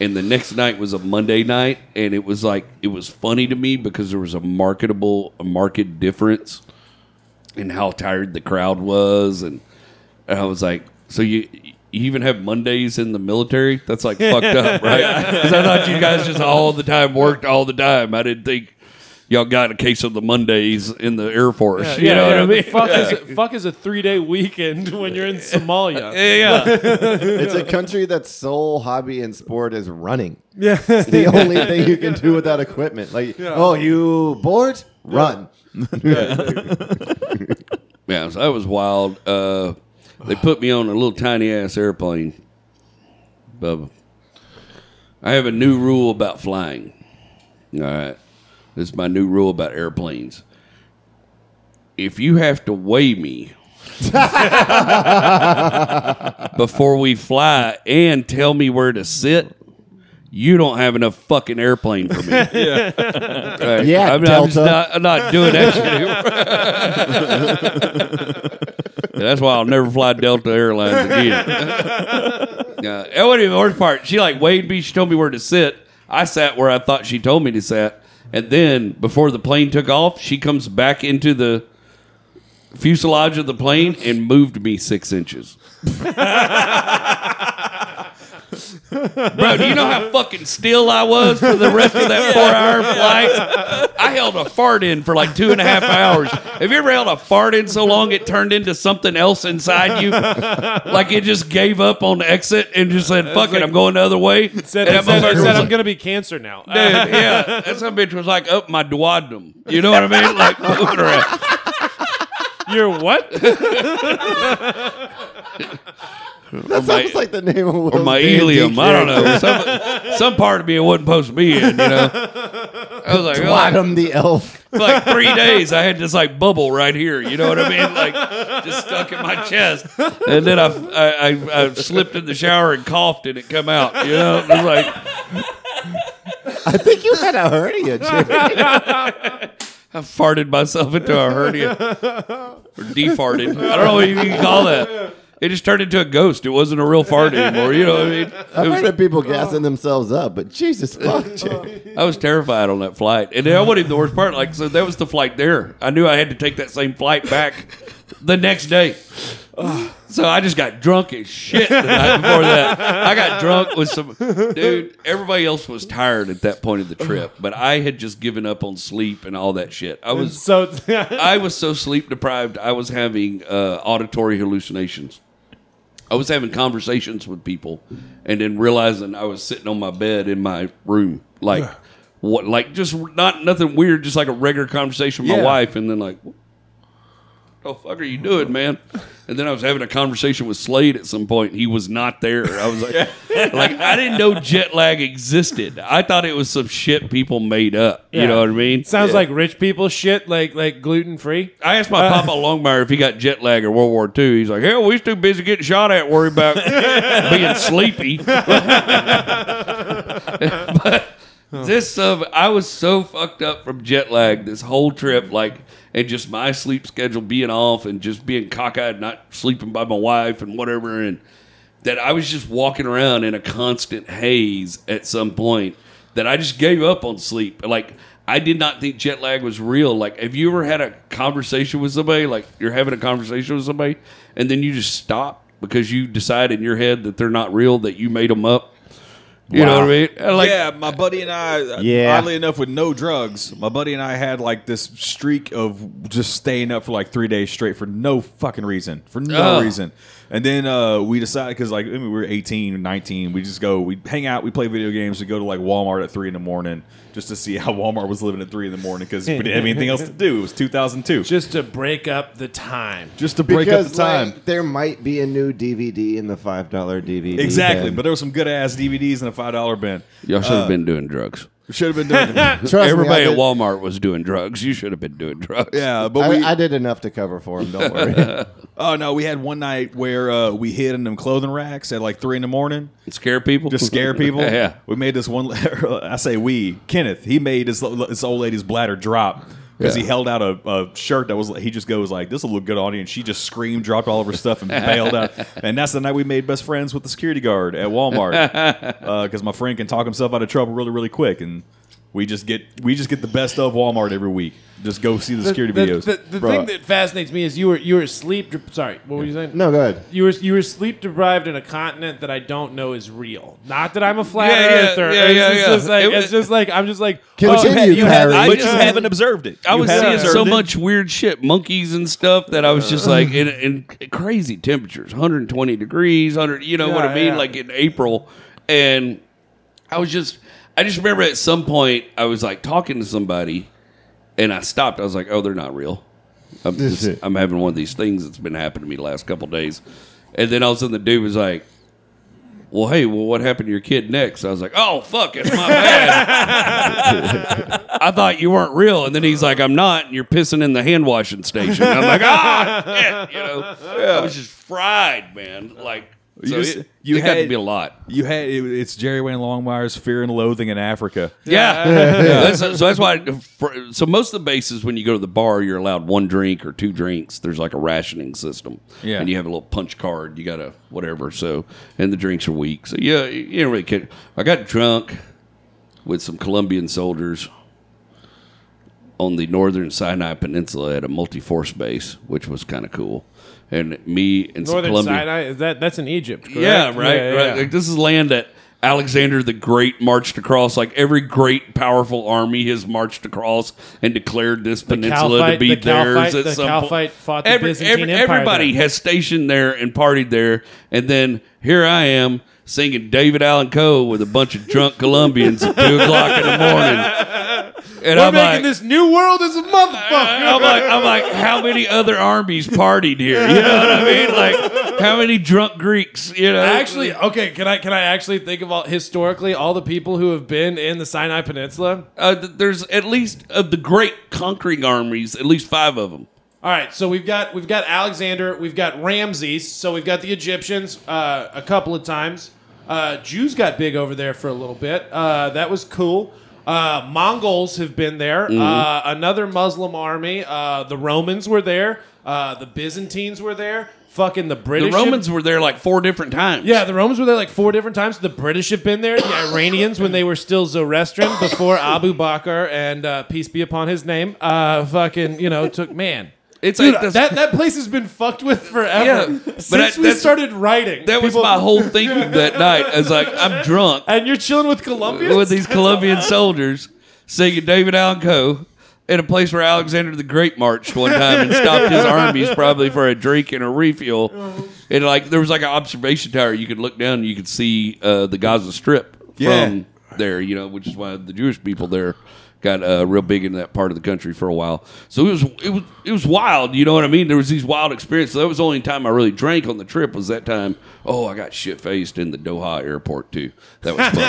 and the next night was a Monday night, and it was like it was funny to me because there was a marketable, a market difference in how tired the crowd was, and, and I was like, so you. You even have Mondays in the military? That's like fucked up, right? (laughs) Because I thought you guys just all the time worked all the time. I didn't think y'all got a case of the Mondays in the Air Force. yeah, you know yeah, what I mean? Fuck is fuck is a three day weekend when you're in Somalia. (laughs) yeah. It's a country that's sole hobby and sport is running. Yeah. It's the only thing you can do without equipment. Like, oh, you bored? Run. (laughs) Yeah, so that was wild. Uh, they put me on a little tiny ass airplane. Bubba. I have a new rule about flying. All right. This is my new rule about airplanes. If you have to weigh me (laughs) before we fly and tell me where to sit, you don't have enough fucking airplane for me. (laughs) yeah, Yeah, I'm, I'm just Delta. not, I'm not doing that shit anymore. (laughs) That's why I'll never fly Delta Airlines again. Yeah, that wasn't even the worst part. She like weighed me. She told me where to sit. I sat where I thought she told me to sit. And then before the plane took off, she comes back into the fuselage of the plane and moved me six inches. (laughs) Bro, do you know how fucking still I was for the rest of that four hour flight? I held a fart in for like two and a half hours. Have you ever held a fart in so long it turned into something else inside you? Like it just gave up on the exit and just said, fuck it, I'm going the other way. Said, And that said, motherfucker was said I'm like, gonna be cancer now. Dude, yeah, (laughs) that some bitch was like up my duodenum. You know what I mean? Like moving around. You're what? (laughs) That my- sounds like the name of or my D&D ilium. I don't know. Some, some part of me it wasn't supposed to be in, you know. I was like, oh, like, Bottom the elf. for like three days, I had this like bubble right here. You know what I mean? Like just stuck in my chest. And then I, I, I, I slipped in the shower and coughed and it come out. You know, it was like I think you had a hernia, Jimmy. (laughs) I farted myself into a hernia or defarted. I don't know what you can call that. It just turned into a ghost. It wasn't a real fart anymore. You know what I mean? I've It was- heard of people gassing themselves up, but Jesus fuck, Jimmy. (laughs) I was terrified on that flight, and that wasn't even the worst part. Like, so that was the flight there. I knew I had to take that same flight back the next day. So I just got drunk as shit the night before that. I got drunk with some dude. Everybody else was tired at that point of the trip, but I had just given up on sleep and all that shit. I was so (laughs) I was so sleep deprived. I was having uh, auditory hallucinations. I was having conversations with people, and then realizing I was sitting on my bed in my room, like what, like just not nothing weird, just like a regular conversation with my Yeah. wife, and then like, what the fuck are you doing, man? And then I was having a conversation with Slade at some point. He was not there. I was like, (laughs) like I didn't know jet lag existed. I thought it was some shit people made up. You Yeah. know what I mean? sounds like rich people shit, like like gluten free. I asked my Papa Longmire if he got jet lag or World War II. He's like, hell, we was too busy getting shot at, worry about (laughs) being sleepy. (laughs) but this, uh, I was so fucked up from jet lag this whole trip, like, and just my sleep schedule being off and just being cockeyed, not sleeping by my wife and whatever, and that I was just walking around in a constant haze at some point that I just gave up on sleep. Like I did not think jet lag was real. Like have you ever had a conversation with somebody like you're having a conversation with somebody and then you just stop because you decide in your head that they're not real that you made them up? You know what I mean? And, Like yeah, my buddy and I, Yeah. oddly enough, with no drugs, my buddy and I had like this streak of just staying up for like three days straight for no fucking reason. For no Oh. reason. And then uh, we decided, because like I mean, we were 18, 19, we just go, we hang out, we play video games, we go to like Walmart at 3 in the morning just to see (laughs) how Walmart was living at 3 in the morning because we didn't have anything else to do. It was 2002. Just, Just to break up the time. Just to break because up the time. like, there might be a new DVD in the five dollar DVD. exactly. bin. But there were some good ass DVDs in a $5 bin. y'all should have been doing drugs. Should have been doing (laughs) it. Trust me, Everybody I at did, Walmart was doing drugs. You should have been doing drugs. yeah, but we. I, I did enough to cover for him. Don't worry. (laughs) Oh no, we had one night where uh, we hid in them clothing racks at like three in the morning, Scare people. just scare (laughs) people. yeah. we made this one. I say we, Kenneth. He made this this old lady's bladder drop because he held out a, a shirt that was. He just goes like, "This will look good on you," and she just screamed, dropped all of her stuff, and (laughs) bailed out. And that's the night we made best friends with the security guard at Walmart (laughs) uh, because my friend can talk himself out of trouble really, really quick, and we just get we just get the best of Walmart every week. Just go see the security the, videos. The, the Bro, thing that fascinates me is you were you were sleep. dep- Sorry, what were you saying? no, go ahead. You were you were sleep deprived in a continent that I don't know is real. Not that I'm a flat Yeah, yeah, earther. yeah, it's yeah, just, yeah. just like It it's was- just like I'm just like oh, Continue, oh, you have, Harry. but I you just- haven't observed it. I You was haven't seeing so it. much weird shit, monkeys and stuff, that I was just like in, in crazy temperatures, 120 degrees, 100, you know what I Yeah, mean, yeah. like in April, and I was just, I just remember at some point I was like talking to somebody, and I stopped. I was like, oh, they're not real. I'm, just, I'm having one of these things that's been happening to me the last couple days, and then all of a sudden the dude was like, well, hey, well, what happened to your kid next? I was like, oh, fuck, it's my bad. I thought you weren't real. And then he's like, I'm not. And you're pissing in the hand washing station. I'm like, ah, shit, you know. I was just fried, man. Like, You so just- it, you it got to be a lot. You had it, it's Jerry Wayne Longmire's Fear and Loathing in Africa. (laughs) Yeah. That's- so that's why. For, so most of the bases, when you go to the bar, you're allowed one drink or two drinks. There's like a rationing system. Yeah. And you have a little punch card. You got a whatever. So and the drinks are weak. So yeah, you you don't really care. I got drunk with some Colombian soldiers on the northern Sinai Peninsula at a multi-force base, which was kind of cool. And me and Northern Colombian. Sinai is that that's in Egypt. Correct? Yeah, right, Yeah, yeah, right. yeah. Like this is land that Alexander the Great marched across. Like every great, powerful army has marched across and declared this peninsula to be the theirs Caliphate- at the some Caliphate point. fought the Every- Byzantine every- Empire everybody there. has stationed there and partied there, and then here I am singing David Allan Coe with a bunch of drunk Colombians at two o'clock in the morning. (laughs) And We're I'm making like, this new world as a motherfucker. I'm like, I'm like, how many other armies partied here? You know what I mean? Like, how many drunk Greeks? You know, Actually, okay, can I can I actually think of all historically all the people who have been in the Sinai Peninsula? Uh, th- there's at least of the great conquering armies, at least five of them. All right, so we've got we've got Alexander, we've got Ramses, so we've got the Egyptians uh, a couple of times. Uh, Jews got big over there for a little bit. Uh, that was cool. Uh, Mongols have been there. Mm-hmm. Uh, another Muslim army. Uh, the Romans were there. Uh, the Byzantines were there. Fucking the British. The. Romans were there like four different times. Yeah, the Romans were there like four different times. The British have been there. The (laughs) Iranians when they were still Zoroastrian before Abu Bakr and uh, peace be upon his name. Uh, fucking, you know, took man. It's Dude, like this- that that place has been fucked with (laughs) forever Yeah, but since that- we that's- started writing. that was People- my whole (laughs) thinking that night. I was like, I'm (laughs) drunk And you're chilling with Colombians with these Colombian soldiers singing David Allan Coe in a place where Alexander the Great marched one time and stopped his armies probably for a drink and a refuel. And like there was like an observation tower you could look down and you could see uh, the Gaza Strip Yeah. from there, you know, which is why the Jewish people there got uh, real big in that part of the country for a while. So it was it was it was wild, you know what I mean? There was these wild experiences. That was the only time I really drank on the trip was that time. Oh, I got shit faced in the Doha airport too. That was fun.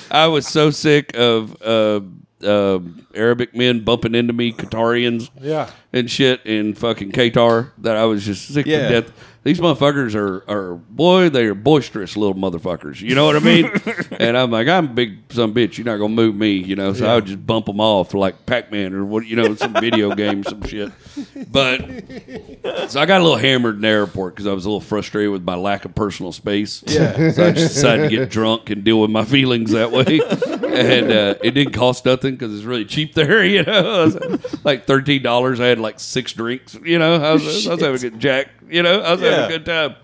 (laughs) I was so sick of uh, uh, Arabic men bumping into me, Qatarians, Yeah. and shit in fucking Qatar that I was just sick Yeah. to death. These motherfuckers are, are boy, they are boisterous little motherfuckers. You know what I mean? (laughs) and I'm like, I'm a big some bitch. You're not gonna move me, you know. So I would just bump them off like Pac-Man or what, you know, some video (laughs) game, some shit. But so I got a little hammered in the airport because I was a little frustrated with my lack of personal space. Yeah. So I just decided to get drunk and deal with my feelings that way. (laughs) and uh, it didn't cost nothing because it's really cheap there. (laughs) You know, like thirteen dollars. I had like six drinks. You know, I was, I was having a good jack. You know, I was having a good time.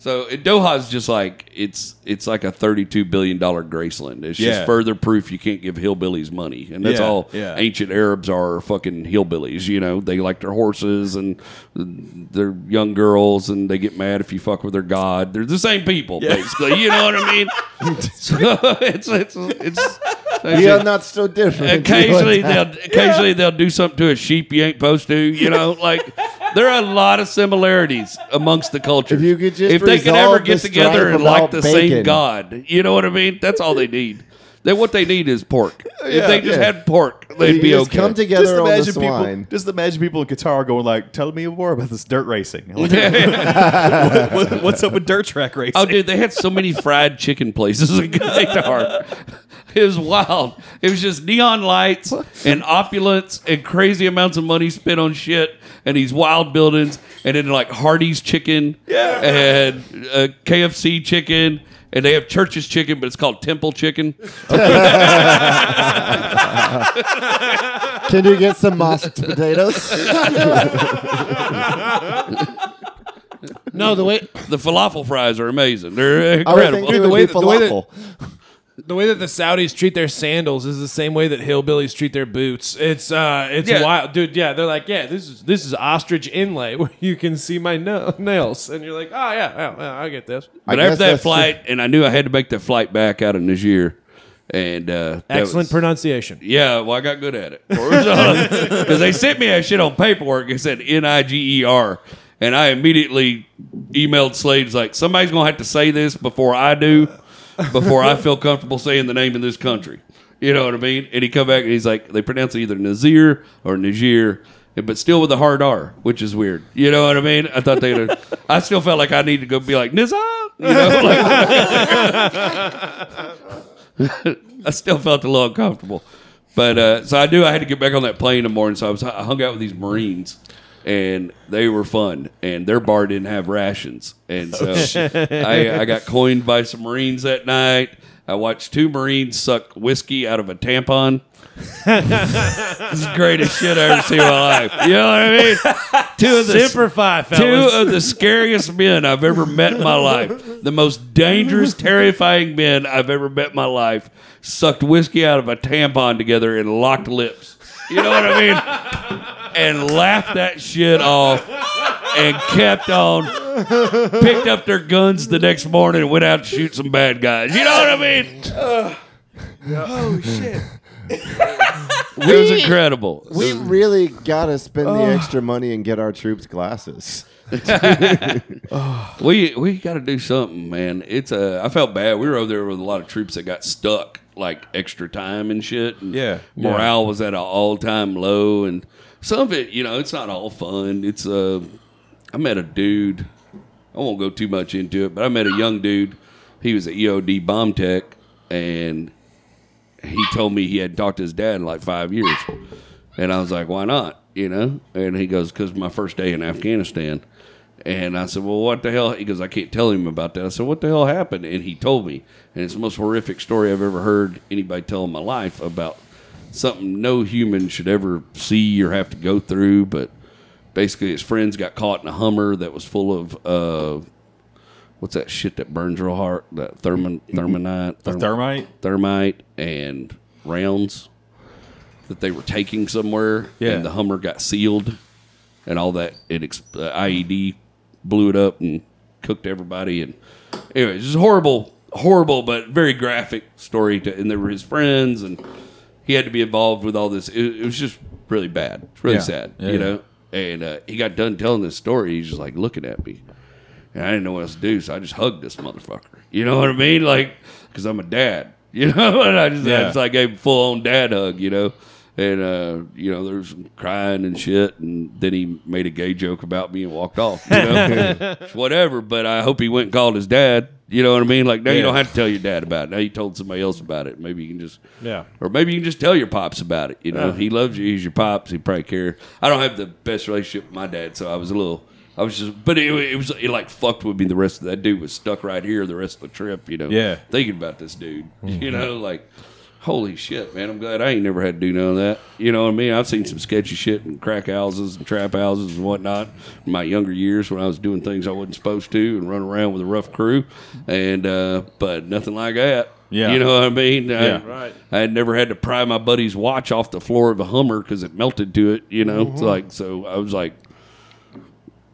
So it, Doha's just like it's it's like a thirty-two billion dollar Graceland. It's Yeah. just further proof you can't give hillbillies money, and that's Yeah, all yeah. ancient Arabs are fucking hillbillies. You know, they like their horses and their young girls, and they get mad if you fuck with their god. They're the same people, basically. You know what I mean? (laughs) so it's it's it's. We are not so different. Occasionally (laughs) they'll occasionally they'll do something to a sheep you ain't supposed to. You know, like there are a lot of similarities amongst the cultures. If you could just if they could ever get together and like the same. God, you know what I mean? That's all they need. They what they need is pork. if they just yeah. had pork, they'd You be just okay. come Just together on the imagine swine. people. Just imagine people in Qatar going like, "Tell me more about this dirt racing. (laughs) Like, (laughs) what- what- what's up with dirt track racing?" Oh, dude, they had so many fried chicken places in Qatar. It was wild. It was just neon lights and opulence and crazy amounts of money spent on shit and these wild buildings and then like Hardee's chicken Yeah. and uh, KFC chicken and they have Church's chicken, but it's called Temple chicken. (laughs) Can you get some mashed potatoes? No, the way The falafel fries are amazing. They're I would incredible. think it the would way be that- the way that- falafel. The way that the Saudis treat their sandals is the same way that hillbillies treat their boots. It's uh, it's Yeah. wild, dude. Yeah, they're like, yeah, this is this is ostrich inlay (laughs) where you can see my no- nails, and you're like, oh yeah, yeah, yeah, I get this. I But after that that's flight, and I knew I had to make that flight back out of Niger. And uh, Excellent was- pronunciation. Yeah, well, I got good at it (laughs) because (laughs) they sent me that shit on paperwork. It said N I G E R, And I immediately emailed Slade like, somebody's gonna have to say this before I do, before I feel comfortable saying the name of this country. You know what I mean? And he come back and he's like, they pronounce it either Nazir or Niger, but still with a hard R, which is weird. You know what I mean? I thought they'd. I still felt like I needed to go be like Nizza. You know, (laughs) like, I still felt a little uncomfortable. But uh, so I knew I had to get back on that plane in the morning. So I was I hung out with these Marines, and they were fun. And their bar didn't have rations, and so I, I got coined by some Marines that night. I watched two Marines suck whiskey out of a tampon. (laughs) this is the greatest shit I ever seen in my life. You know what I mean? Two of the Simplify, two of the scariest men I've ever met in my life. The most dangerous, terrifying men I've ever met in my life sucked whiskey out of a tampon together and locked lips. You know what I mean? (laughs) And laughed that shit off and kept on. Picked up their guns the next morning and went out to shoot some bad guys. You know what I mean? Oh shit! It was incredible. We really gotta spend the extra money and get our troops glasses. (laughs) We we got to do something, man. It's uh, I felt bad. We were over there with a lot of troops that got stuck, like extra time and shit. And Yeah. morale was at an all time low, and some of it, you know, it's not all fun. It's uh, I met a dude. I won't go too much into it, but I met a young dude. He was an EOD bomb tech, and he told me he hadn't talked to his dad in like five years. And I was like, why not? You know? And he goes, because my first day in Afghanistan. And I said, well, what the hell? He goes, I can't tell him about that. I said, what the hell happened? And he told me. And it's the most horrific story I've ever heard anybody tell in my life about something no human should ever see or have to go through. But basically, his friends got caught in a Hummer that was full of, uh, what's that shit that burns real hard? That thermin, thermonite? therm- Thermite. thermite and rounds that they were taking somewhere. Yeah. And the Hummer got sealed and all that. It ex- uh, IED blew it up and cooked everybody. And anyway, it's just horrible, horrible, but very graphic story. To, and they were his friends, and he had to be involved with all this. It, it was just really bad. It's really Yeah. sad, Yeah, you yeah. know. And uh, he got done telling this story. He's just like looking at me. And I didn't know what else to do, so I just hugged this motherfucker. You know what I mean? Like, because I'm a dad, (laughs) you know? And I just, I Yeah. just like gave him full on dad hug, you know? And, uh, you know, there was some crying and shit. And then he made a gay joke about me and walked off, you know? (laughs) Whatever. But I hope he went and called his dad. You know what I mean? Like, now you don't have to tell your dad about it. Now you told somebody else about it. Maybe you can just Yeah. or maybe you can just tell your pops about it. You know, he loves you. He's your pops. He probably care. I don't have the best relationship with my dad, so I was a little. I was just, but it, it was it like fucked with me. The rest of that dude was stuck right here the rest of the trip. You know, Yeah. thinking about this dude. You mm-hmm. know, like holy shit, man. I'm glad I ain't never had to do none of that. You know what I mean? I've seen some sketchy shit in crack houses and trap houses and whatnot in my younger years when I was doing things I wasn't supposed to and running around with a rough crew, and uh, but nothing like that. Yeah. you know what I mean? I- Yeah. Right. I had never had to pry my buddy's watch off the floor of a Hummer because it melted to it. You know, Mm-hmm. It's like so. I was like,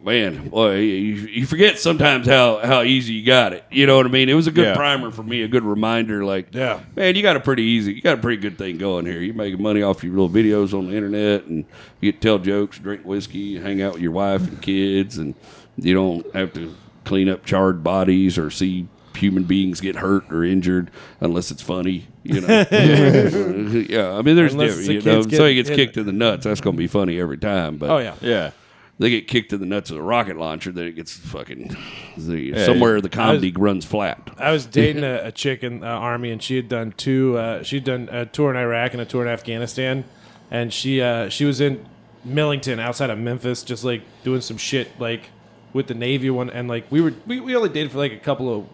man, boy, you, you forget sometimes how how easy you got it. You know what I mean? It was a good Yeah. primer for me, a good reminder. Like, Yeah. man, you got a pretty easy, you got a pretty good thing going here. You're making money off your little videos on the internet, and you get to tell jokes, drink whiskey, hang out with your wife and kids, and you don't have to clean up charred bodies or see human beings get hurt or injured unless it's funny. You know, (laughs) yeah. I mean, there's Unless different. the You know, kids so he get gets hit. kicked in the nuts. That's going to be funny every time. But Oh yeah. Yeah. They get kicked in the nuts with a rocket launcher, then it gets fucking the, somewhere the comedy runs flat. I was dating (laughs) a, a chick in the army, and she had done two. Uh, she'd done a tour in Iraq and a tour in Afghanistan, and she uh, she was in Millington outside of Memphis, just like doing some shit like with the Navy one, and like we were we, we only dated for like a couple of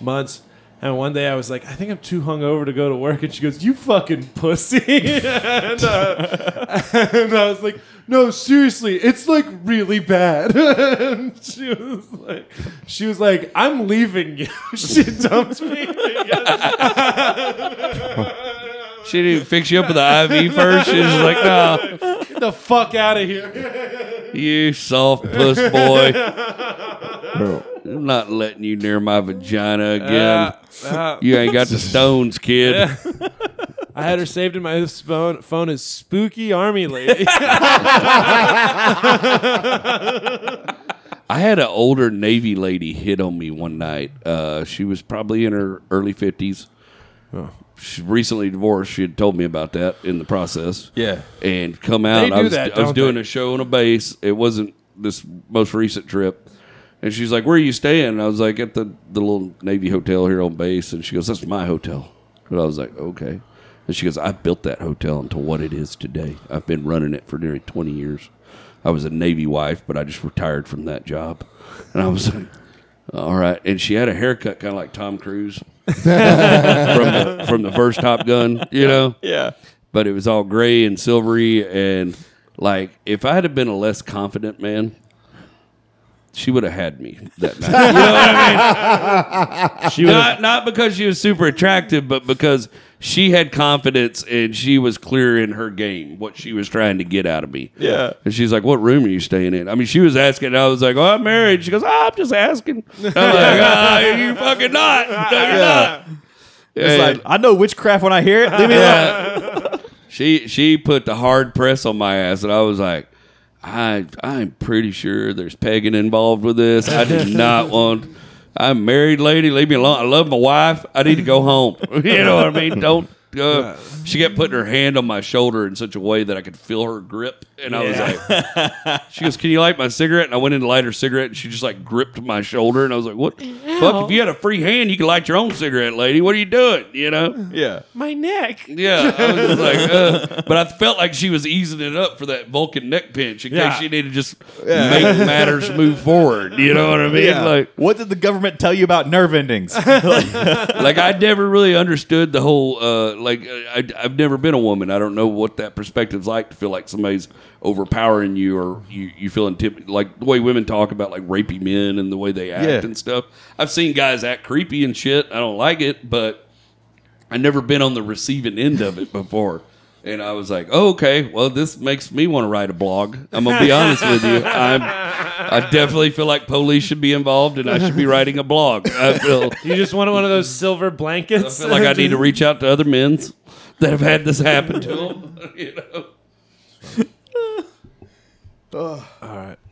months. And one day I was like, I think I'm too hungover to go to work. And she goes, You fucking pussy. (laughs) and, uh, and I was like, No, seriously, it's like really bad. (laughs) and she was like, She was like, I'm leaving you. (laughs) she dumped me. She didn't even fix you up with the IV first. She was like, "No, Get the fuck out of here. you soft puss boy. I'm not letting you near my vagina again. Uh, You ain't got the (laughs) stones, kid." I had her saved in my phone, phone as Spooky Army Lady. (laughs) I had an older Navy lady hit on me one night. Uh, she was probably in her early fifties. She recently divorced. She had told me about that in the process. Yeah. and come out. I was, that, I was doing they? a show on a base. It wasn't this most recent trip. And she's like, "Where are you staying?" And I was like, "At the the little Navy hotel here on base." And she goes, "That's my hotel." And I was like, "Okay." And she goes, "I built that hotel into what it is today. I've been running it for nearly twenty years. I was a Navy wife, but I just retired from that job." And I was like, "All right." And she had a haircut kind of like Tom Cruise (laughs) from the from the first Top Gun, you know Yeah. but it was all gray and silvery and like if I had been a less confident man, she would have had me that (laughs) night. You know what I mean? She Not not because she was super attractive, but because she had confidence and she was clear in her game, what she was trying to get out of me. Yeah. And she's like, "What room are you staying in?" I mean, she was asking. I was like, "Oh, I'm married." She goes, oh, "I'm just asking." I'm like, (laughs) "Ah, "You fucking not. No, you're not." It's And- like I know witchcraft when I hear it. Leave me alone. She she put the hard press on my ass, and I was like, I I'm pretty sure there's pegging involved with this. I did (laughs) not want. I'm married lady. Leave me alone. I love my wife. I need to go home. (laughs) you know what I mean? Don't. Uh, she kept putting her hand on my shoulder in such a way that I could feel her grip, and I was like, "She goes, can you light my cigarette?" And I went in to light her cigarette, and she just like gripped my shoulder, and I was like, "What? Fuck! If you had a free hand, you could light your own cigarette, lady. What are you doing? You know?" Yeah. my neck. Yeah, I was just like, (laughs) uh, but I felt like she was easing it up for that Vulcan neck pinch in Yeah. case she needed to just make matters move forward. You know what I mean? Yeah. Like, what did the government tell you about nerve endings? (laughs) like I never really understood the whole. Uh, like, uh, I, I've never been a woman. I don't know what that perspective's like to feel like somebody's overpowering you or you, you feel intimidated. Like the way women talk about like rapey men and the way they act Yeah. and stuff. I've seen guys act creepy and shit. I don't like it, but I've never been on the receiving end of it before. And I was like, oh, okay, well, this makes me want to write a blog. I'm gonna be (laughs) honest with you. I'm, I definitely feel like police should be involved, and I should be writing a blog. I feel, (laughs) You just want one of those silver blankets? I feel like I need to reach out to other men's that have had this happen to them. (laughs) You know,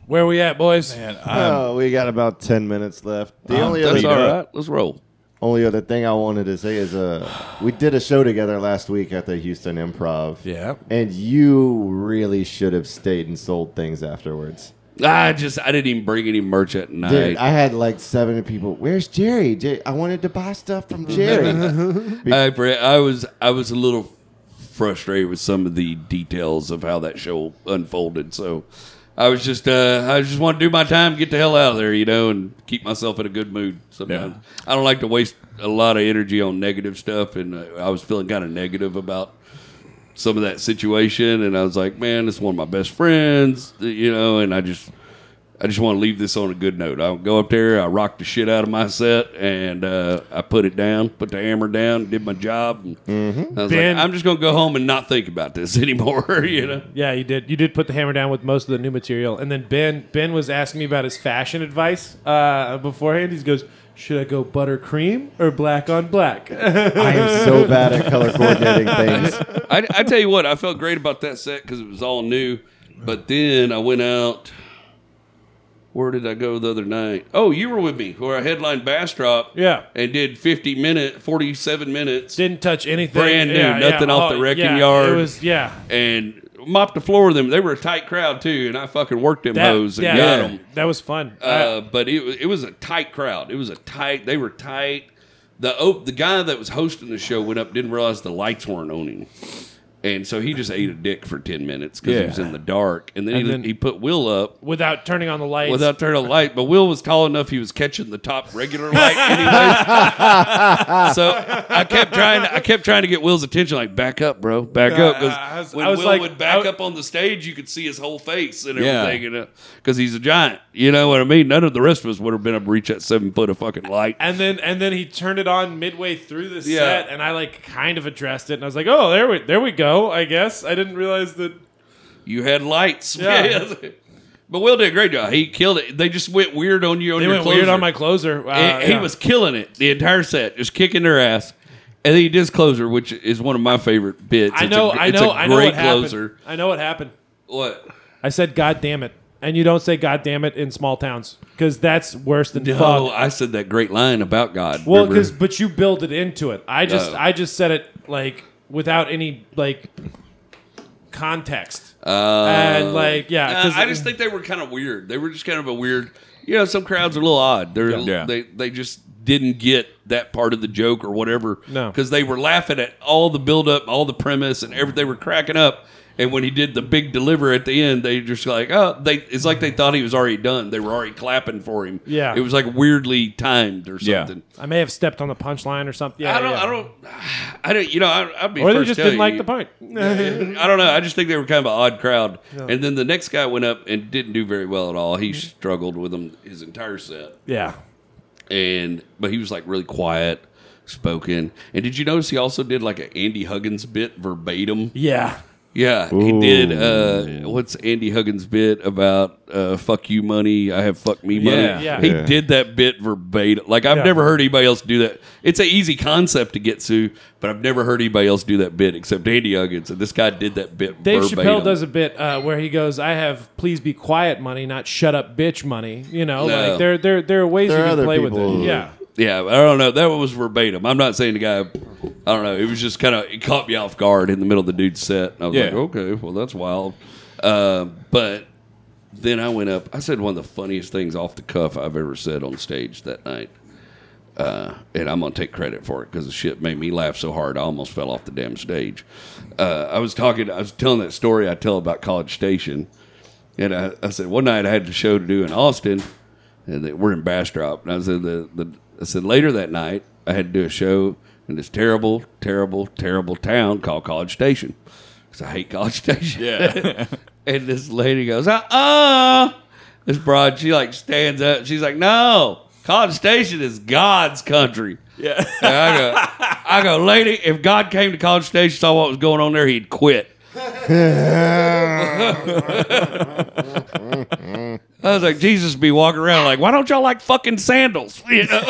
Where we at, boys? Man, Oh, we got about ten minutes left. The only that's other all right. Let's roll. only other thing I wanted to say is uh we did a show together last week at the Houston Improv. Yeah. And you really should have stayed and sold things afterwards. I just I didn't even bring any merch at night. Dude, I had like seven people. Where's Jerry? Jer- I wanted to buy stuff from Jerry. (laughs) I, I was I was a little frustrated with some of the details of how that show unfolded. So I was just uh, I just want to do my time, get the hell out of there, you know, and keep myself in a good mood. Sometimes I don't like to waste a lot of energy on negative stuff, and uh, I was feeling kind of negative about some of that situation, and I was like, man, this is one of my best friends, you know, and I just. I just want to leave this on a good note. I'll go up there, I rock the shit out of my set, and uh, I put it down, put the hammer down, did my job. And I was Ben- like, I'm just going to go home and not think about this (laughs) anymore, (laughs) you know? Yeah, you did. You did put the hammer down with most of the new material, and then Ben Ben was asking me about his fashion advice uh, beforehand. He goes, "Should I go buttercream or black on black?" (laughs) I am so bad at color coordinating things. I, I tell you what, I felt great about that set because it was all new. But then I went out. Where did I go the other night? Oh, you were with me, where I headlined Bastrop. Yeah. And did 50 minute, 47 minutes. Didn't touch anything. Brand new, Yeah, nothing yeah. off Oh, the wrecking yeah, yard. It was yeah. and mopped the floor with them. They were a tight crowd too, and I fucking worked them That, hoes and yeah, got them. that was fun. Uh, but it was it was a tight crowd. It was a tight. They were tight. The op- the guy that was hosting the show went up, didn't realize the lights weren't on him, and so he just ate a dick for ten minutes because Yeah. he was in the dark. And then, And he, then- he put Will up. without turning on the lights. Without turning on the light, but Will was tall enough; he was catching the top regular light, (laughs) anyways. so I kept trying. I kept trying to get Will's attention, like back up, bro, back up. I Because was- when I was Will like- would back I- up on the stage, you could see his whole face and Yeah. everything, because he's a giant. You know what I mean? None of the rest of us would have been able to reach that seven foot of fucking light. and then and then he turned it on midway through the Yeah. set, and I like kind of addressed it, and I was like, "Oh, there we there we go." I guess I didn't realize that. You had lights. Yeah. (laughs) but Will did a great job. He killed it. They just went weird on you on They your went weird on my closer. Uh, And he yeah. was killing it the entire set, just kicking their ass. And then he did his closer, which is one of my favorite bits. I It's know. a, I it's know. a I know great what happened. closer. I know what happened. What? I said, "God damn it." and you don't say "God damn it" in small towns because that's worse than No, fuck. I said that great line about God. Well, remember? because but you build it into it. I just Oh. I just said it like without any like context. Uh, and like yeah, Uh, 'cause I just think they were kind of weird. They were just kind of a weird. You know, some crowds are a little odd. They're Yeah. they they just didn't get that part of the joke or whatever. No. because they were laughing at all the build up, all the premise, and everything. They were cracking up. And when he did the big deliver at the end, they just like, oh, they. It's like they thought he was already done. They were already clapping for him. Yeah. it was like weirdly timed or Yeah. something. I may have stepped on the punchline or something. Yeah, I don't. yeah. I don't. I don't. You know, I, I'd be. Or they first just to tell didn't like you- the point. (laughs) I don't know. I just think they were kind of an odd crowd. And then the next guy went up and didn't do very well at all. He struggled with them his entire set. yeah. And but he was like really quiet, spoken. And did you notice he also did like an Andy Huggins bit verbatim? Yeah. Yeah, he did. Uh, what's Andy Huggins bit about? Uh, fuck you, money. I have fuck me, money. Yeah. Yeah. He Yeah. did that bit verbatim. Like I've Yeah. never heard anybody else do that. It's an easy concept to get to, but I've never heard anybody else do that bit except Andy Huggins. And this guy did that bit. Dave verbatim. Chappelle does a bit uh, where he goes, "I have please be quiet money, not shut up bitch money." You know, No. like there there there are ways There you are can other play with people- it. Yeah. Yeah, I don't know. That one was verbatim. I'm not saying the guy. I don't know. It was just kind of it caught me off guard in the middle of the dude's set. And I was Yeah. like, okay, well that's wild. Uh, but then I went up. I said one of the funniest things off the cuff I've ever said on stage that night. Uh, and I'm gonna take credit for it because the shit made me laugh so hard I almost fell off the damn stage. Uh, I was talking. I was telling that story I tell about College Station, and I, I said one night I had a show to do in Austin, and that we're in Bastrop. And I said the, the I said later that night I had to do a show in this terrible, terrible, terrible town called College Station because I hate College (laughs) Station. Yeah. (laughs) and this lady goes, uh uh This broad, she like stands up. She's like, no, College Station is God's country. yeah. And I go, I go, lady, if God came to College Station, saw what was going on there, he'd quit. I was like, Jesus be walking around like, why don't y'all like fucking sandals? (laughs) You know?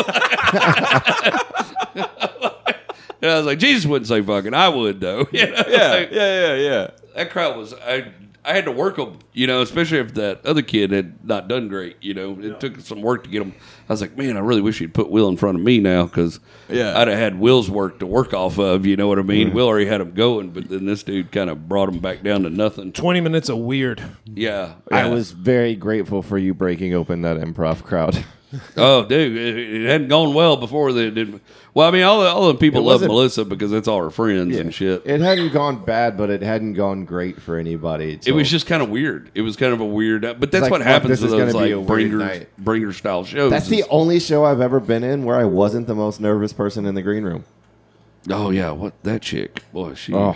and I was like, Jesus wouldn't say fucking. I would though. (laughs) You know? Yeah. Like, Yeah. Yeah. Yeah. that crowd was I I had to work them, you know, especially if that other kid had not done great, you know. It took some work to get him. I was like, man, I really wish you'd put Will in front of me now because Yeah. I'd have had Will's work to work off of, you know what I mean? Mm-hmm. Will already had him going, but then this dude kind of brought him back down to nothing. Twenty minutes of weird. Yeah, I was very grateful for you breaking open that improv crowd. (laughs) (laughs) Oh, dude, it, it hadn't gone well before they did. Well, I mean, all the all the people love Melissa because that's all her friends and shit. It hadn't gone bad, but it hadn't gone great for anybody. It was just kind of weird. It was kind of a weird, but that's like, what happens to those like a weird bringer night. bringer style shows. That's the only show I've ever been in where I wasn't the most nervous person in the green room. Oh yeah, what that chick? Boy, she Oh.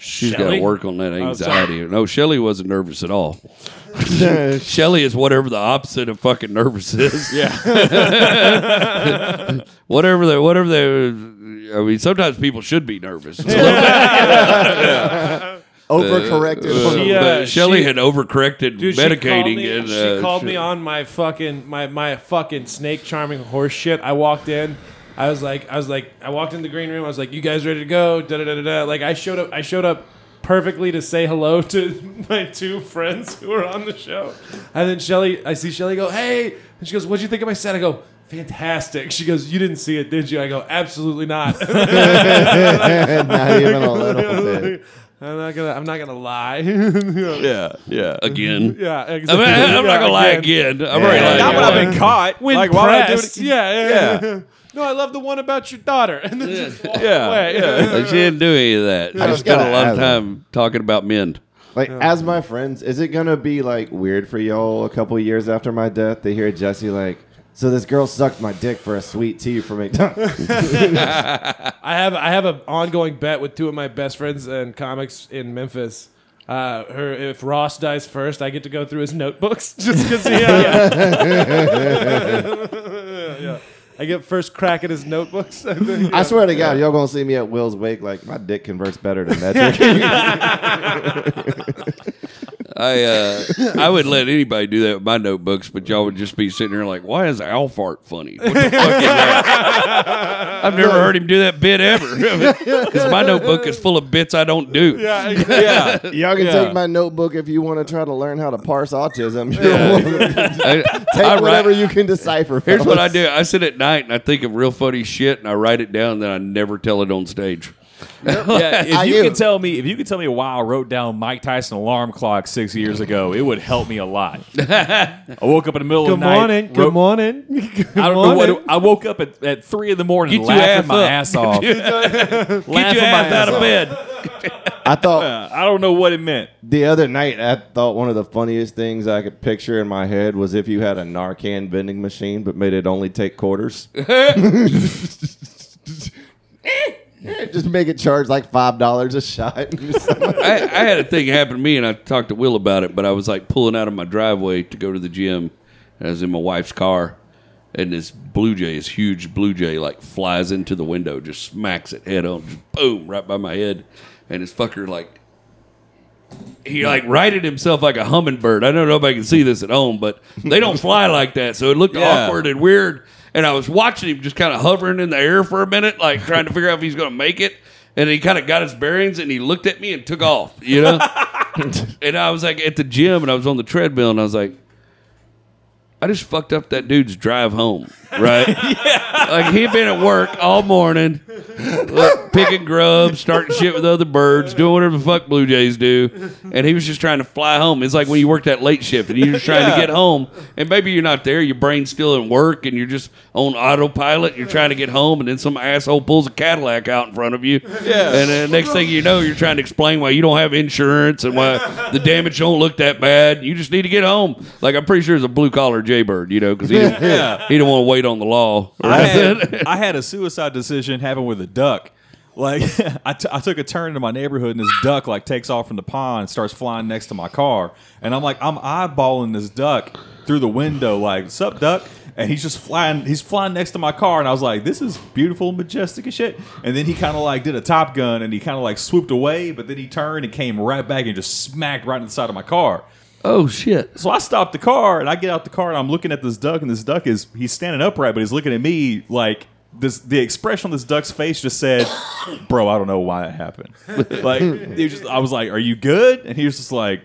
She's got to work on that Oh, anxiety. no, Shelly wasn't nervous at all. (laughs) Shelly is whatever the opposite of fucking nervous is. Yeah. (laughs) whatever they, whatever they. I mean, sometimes people should be nervous. (laughs) Overcorrected. She, uh, but Shelly she- had overcorrected Dude, she called medicating me, and she uh, called shit. me on my fucking my my fucking snake charming horse shit. I walked in. I was like, I was like, I walked in the green room. I was like, "You guys ready to go?" Da da da da. da. Like I showed up. I showed up perfectly to say hello (laughs) to my two friends who were on the show. And then Shelly, I see Shelly go, "Hey," and she goes, "What'd you think of my set?" I go. Fantastic. She goes, You didn't see it, did you? I go, Absolutely not. (laughs) (laughs) Not even a little bit. I'm not gonna I'm not gonna lie. Yeah. Yeah. again. yeah, I exactly. mean, I'm not gonna lie again. again. I'm already Yeah. lying. Not when I've been caught. when like, why I do pressed. it? Yeah, yeah, Yeah. Yeah. No, I love the one about your daughter. (laughs) And then just walk Yeah, away. yeah. Like, she didn't do any of that. She I just just spent a gotta lot of ask. time talking about men. Like, as my friends, is it gonna be like weird for y'all a couple years after my death to hear Jesse like, so this girl sucked my dick for a sweet tea for McDonald's? (laughs) (laughs) I have I have an ongoing bet with two of my best friends and comics in Memphis. Uh, her if Ross dies first, I get to go through his notebooks just because he. Uh, yeah. I get first crack at his notebooks. (laughs) I think. I swear to God, y'all gonna see me at Will's wake like my dick converts better than metric. (laughs) (laughs) I uh, I would let (laughs) anybody do that with my notebooks, but y'all would just be sitting there like, "Why is Alfart funny? What the fuck is that?" (laughs) I've never heard him do that bit ever. (laughs) Because my notebook is full of bits I don't do. yeah. yeah. Y'all can Yeah. take my notebook if you want to try to learn how to parse autism. You're welcome. I, take I write- whatever you can decipher. Here's what I fellas. do. I sit at night and I think of real funny shit and I write it down. Then I never tell it on stage. Yeah, (laughs) if I you do. can tell me, if you can tell me why I wrote down Mike Tyson alarm clock six years ago, it would help me a lot. (laughs) I woke up in the middle Good of the night. morning. wrote- Good morning. Good I don't know morning. what. I woke up at, at three in the morning, Get laughing my up. ass off. Get (laughs) laughing your my ass out of off. bed. I thought I don't know what it meant. the other night, I thought one of the funniest things I could picture in my head was if you had a Narcan vending machine, but made it only take quarters. Just make it charge like five dollars a shot. (laughs) I, I had a thing happen to me, and I talked to Will about it. But I was like pulling out of my driveway to go to the gym, and I was in my wife's car, and this blue jay, this huge blue jay, like flies into the window, just smacks it head on, just boom, right by my head, and this fucker like. He like righted himself like a hummingbird. I don't know if I can see this at home, but they don't fly like that, so it looked Yeah. awkward and weird. And I was watching him just kind of hovering in the air for a minute, like trying to figure out if he's going to make it. And he kind of got his bearings, and he looked at me and took off. You know. (laughs) and I was like at the gym, and I was on the treadmill, and I was like, I just fucked up that dude's drive home, right? (laughs) yeah. Like he'd been at work all morning, like, picking grubs, starting shit with other birds, doing whatever the fuck blue jays do, and he was just trying to fly home. It's like when you work that late shift and you're just trying to get home, and maybe you're not there, your brain's still in work, and you're just on autopilot. You're trying to get home, and then some asshole pulls a Cadillac out in front of you, yeah. And then next thing you know, you're trying to explain why you don't have insurance and why the damage don't look that bad. You just need to get home. Like I'm pretty sure it's a blue collar jaybird, you know, because he (laughs) didn't, Yeah. he didn't want to wait on the law. I had, (laughs) I had a suicide decision happen with a duck. Like (laughs) I, t- I took a turn into my neighborhood and this duck like takes off from the pond and starts flying next to my car and I'm like I'm eyeballing this duck through the window like what's up duck and he's just flying he's flying next to my car and I was like this is beautiful majestic as shit and then he kind of like did a top gun and he kind of like swooped away but then he turned and came right back and just smacked right in the side of my car oh shit! so I stop the car and I get out the car and I'm looking at this duck and this duck is he's standing upright but he's looking at me like this the expression on this duck's face just said, (coughs) "Bro, I don't know why that happened." like just, I was like, "Are you good?" And he was just like,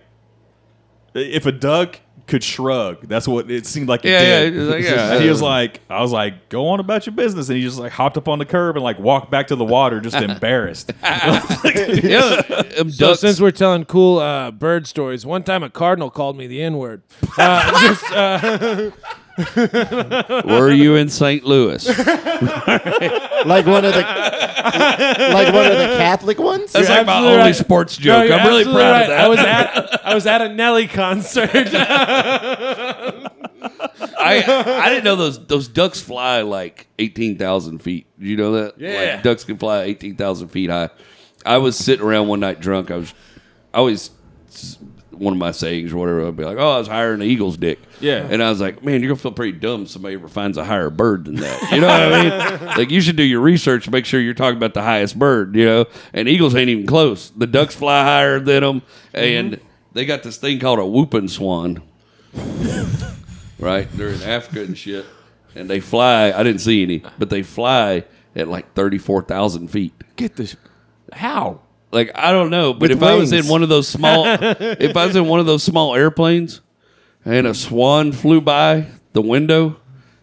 "If a duck could shrug, that's what it seemed like." It Yeah, yeah, did. he was like, yeah. and he was like, "I was like, go on about your business," and he just like hopped up on the curb and like walked back to the water, just (laughs) embarrassed. (laughs) yeah, So since we're telling cool uh, bird stories, one time a cardinal called me the N word. Uh, (laughs) just, uh, were you in St. Louis? (laughs) like one of the like one of the Catholic ones. That's like my only right. sports joke. you're I'm really proud right. of that. I was at I was at a Nelly concert. (laughs) I I didn't know those those ducks fly like eighteen thousand feet. Did you know that? Yeah. like, ducks can fly eighteen thousand feet high. I was sitting around one night drunk. I was, I always one of my sayings or whatever. I'd be like, "Oh, I was higher than an eagle's dick." Yeah. and I was like, "Man, you're gonna feel pretty dumb if somebody ever finds a higher bird than that." You know what I mean? (laughs) Like you should do your research make sure you're talking about the highest bird. You know, and eagles ain't even close. The ducks fly higher than them, and mm-hmm. they got this thing called a whooping swan right? They're in Africa and shit, and they fly. I didn't see any, but they fly at like thirty four thousand feet. Get this. How? Like I don't know, but With if I was in one of those small, (laughs) if I was in one of those small airplanes, and a swan flew by the window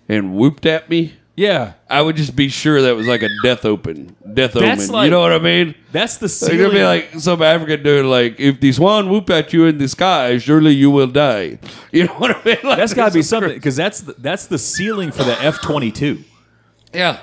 and whooped at me, Yeah, I would just be sure that was like a death open, death That's omen. like- you know what I mean? that's the ceiling. They're ceiling. gonna be like some African dude, like if the swan whoop at you in the sky, surely you will die. (laughs) You know what I mean? Like, That's got to be (laughs) something because that's the, that's the ceiling for the F twenty two. Yeah,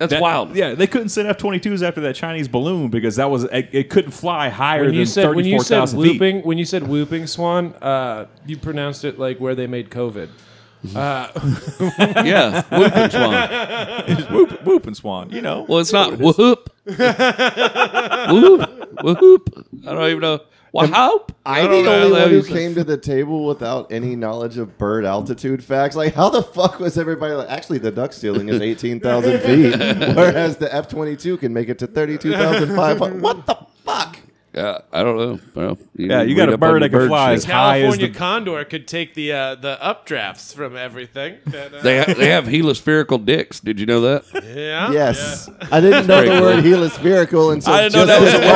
that's wild. Yeah, they couldn't send F twenty twos after that Chinese balloon because that was it, it couldn't fly higher when you than said when you said thousand feet. whooping when you said whooping swan, uh, you pronounced it like where they made COVID. (laughs) Yeah, whooping swan. (laughs) Whoop, whooping swan, you know. Well, it's not whoop. (laughs) whoop. Whoop. I don't even know. Whoop. I'm don't the know only how one who came to the table without any knowledge of bird altitude facts. Like, how the fuck was everybody like? Actually, the duck ceiling is eighteen thousand (laughs) feet, whereas the F twenty two can make it to thirty two thousand five hundred. What the fuck? I Yeah, I don't know. Well, Yeah, you got a bird on that can fly as high as California the condor could take the uh, the updrafts from everything. That, uh, They ha- they have heliospherical dicks. Did you know that? (laughs) yeah. Yes, I didn't know the word heliospherical until I didn't know that was this a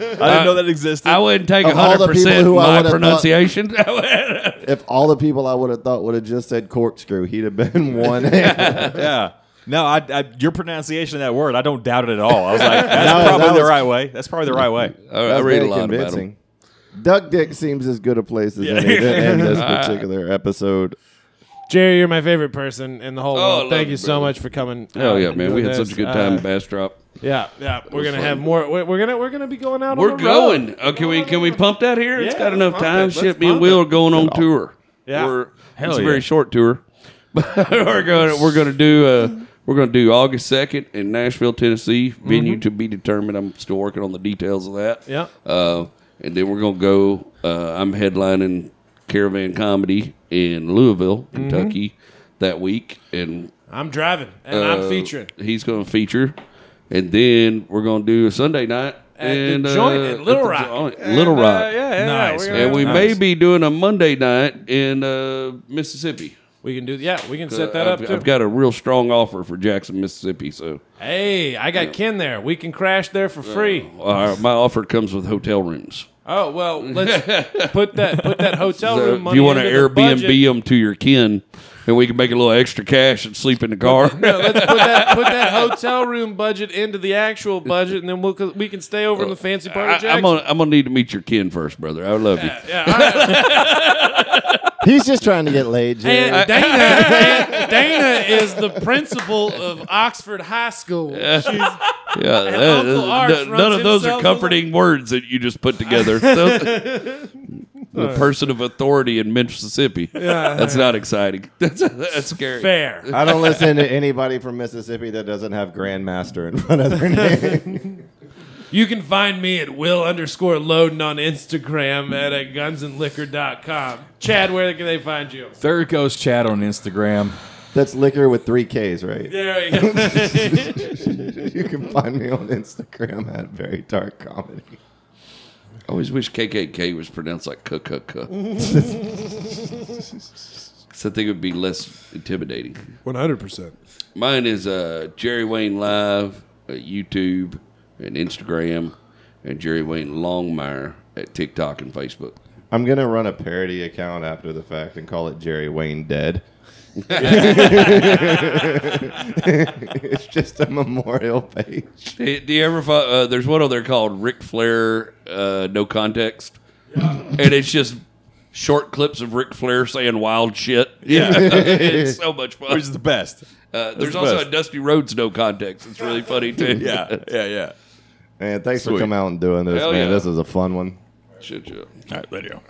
moment. (laughs) I didn't know that existed. I wouldn't take Of all the hundred people percent who I my would've thought- pronunciation. (laughs) If all the people I would have thought would have just said corkscrew, he'd have been one. yeah. No, I, I, your pronunciation of that word, I don't doubt it at all. I was like, (laughs) that's No, probably that the was- right way. That's probably the right way. I, I That's read a very lot about them. convincing. Duck Dick seems as good a place as any to end this (laughs) particular episode. Jerry, you're my favorite person in the whole Oh, I world. Thank you, you so brother. much for coming. Oh uh, yeah, and man, we doing had such this. a good time Uh, in Bastrop. Yeah, yeah. We're gonna fun. have more. We're, we're gonna we're gonna be going out. We're on the going. Road. Oh, can we can we pump that here? it's Yeah, got let's enough pump time. it. Shit, Let's me and pump Will it. are going on tour. Yeah. We're, Hell it's a yeah. very short tour. But (laughs) we're going we're going to do uh we're going to do August 2nd in Nashville, Tennessee. Venue to be determined. I'm still working on the details of that. Yeah. Uh, and then we're going to go uh, I'm headlining Caravan Comedy in Louisville, Kentucky that week and I'm driving and uh, I'm featuring. He's going to feature, and then we're going to do a Sunday night At the and, Joint in Little at Rock. Joint, And, Little uh, Rock, yeah, yeah, Nice, we're man. gonna- and we Nice. may be doing a Monday night in uh, Mississippi. We can do. Yeah, we can set that Uh, up I've, too. I've got a real strong offer for Jackson, Mississippi. So hey, I got kin there. We can crash there for free. uh, my offer comes with hotel rooms. Oh well, let's (laughs) put that put that hotel So room if you want to the Airbnb budget. them to your kin, and we can make a little extra cash and sleep in the car. (laughs) No, let's put that (laughs) put that hotel room budget into the actual budget, and then we'll we can stay over in the fancy part I, of Jackson. I'm gonna I'm gonna need to meet your kin first, brother. I love you. yeah, all right. He's just trying to get laid. Jay. And uh, Dana, and (laughs) Dana is the principal of Oxford High School. She's, Yeah, that- Uncle Arch n- runs none of those are himself comforting words that you just put together. (laughs) Those- (laughs) the person of authority in Mississippi. That's not exciting. That's that's scary. fair. I don't listen to anybody from Mississippi that doesn't have Grandmaster in front of their name. You can find me at will underscore loading on Instagram at, at gunsandliquor.com. Chad, where can they find you? There goes Chad on Instagram. That's liquor with three Ks, right? There you go. (laughs) You can find me on Instagram at Very Dark Comedy. I always wish KKK was pronounced like k k k. So I think it would be less intimidating. 100%. Mine is uh, Jerry Wayne Live at YouTube and Instagram, and Jerry Wayne Longmire at TikTok and Facebook. I'm gonna run a parody account after the fact and call it Jerry Wayne Dead. (laughs) it's just a memorial page. Do do you ever? fo- Uh, there's one on there called Ric Flair, uh, no context, and it's just short clips of Ric Flair saying wild shit. Yeah, (laughs) it's so much fun. Which is the best. Uh, there's the also best. a Dusty Rhodes no context. It's really funny too. Yeah, yeah, yeah. Man, thanks Sweet. for coming out and doing this, Hell man. yeah. This is a fun one. shit, shit. All right, video.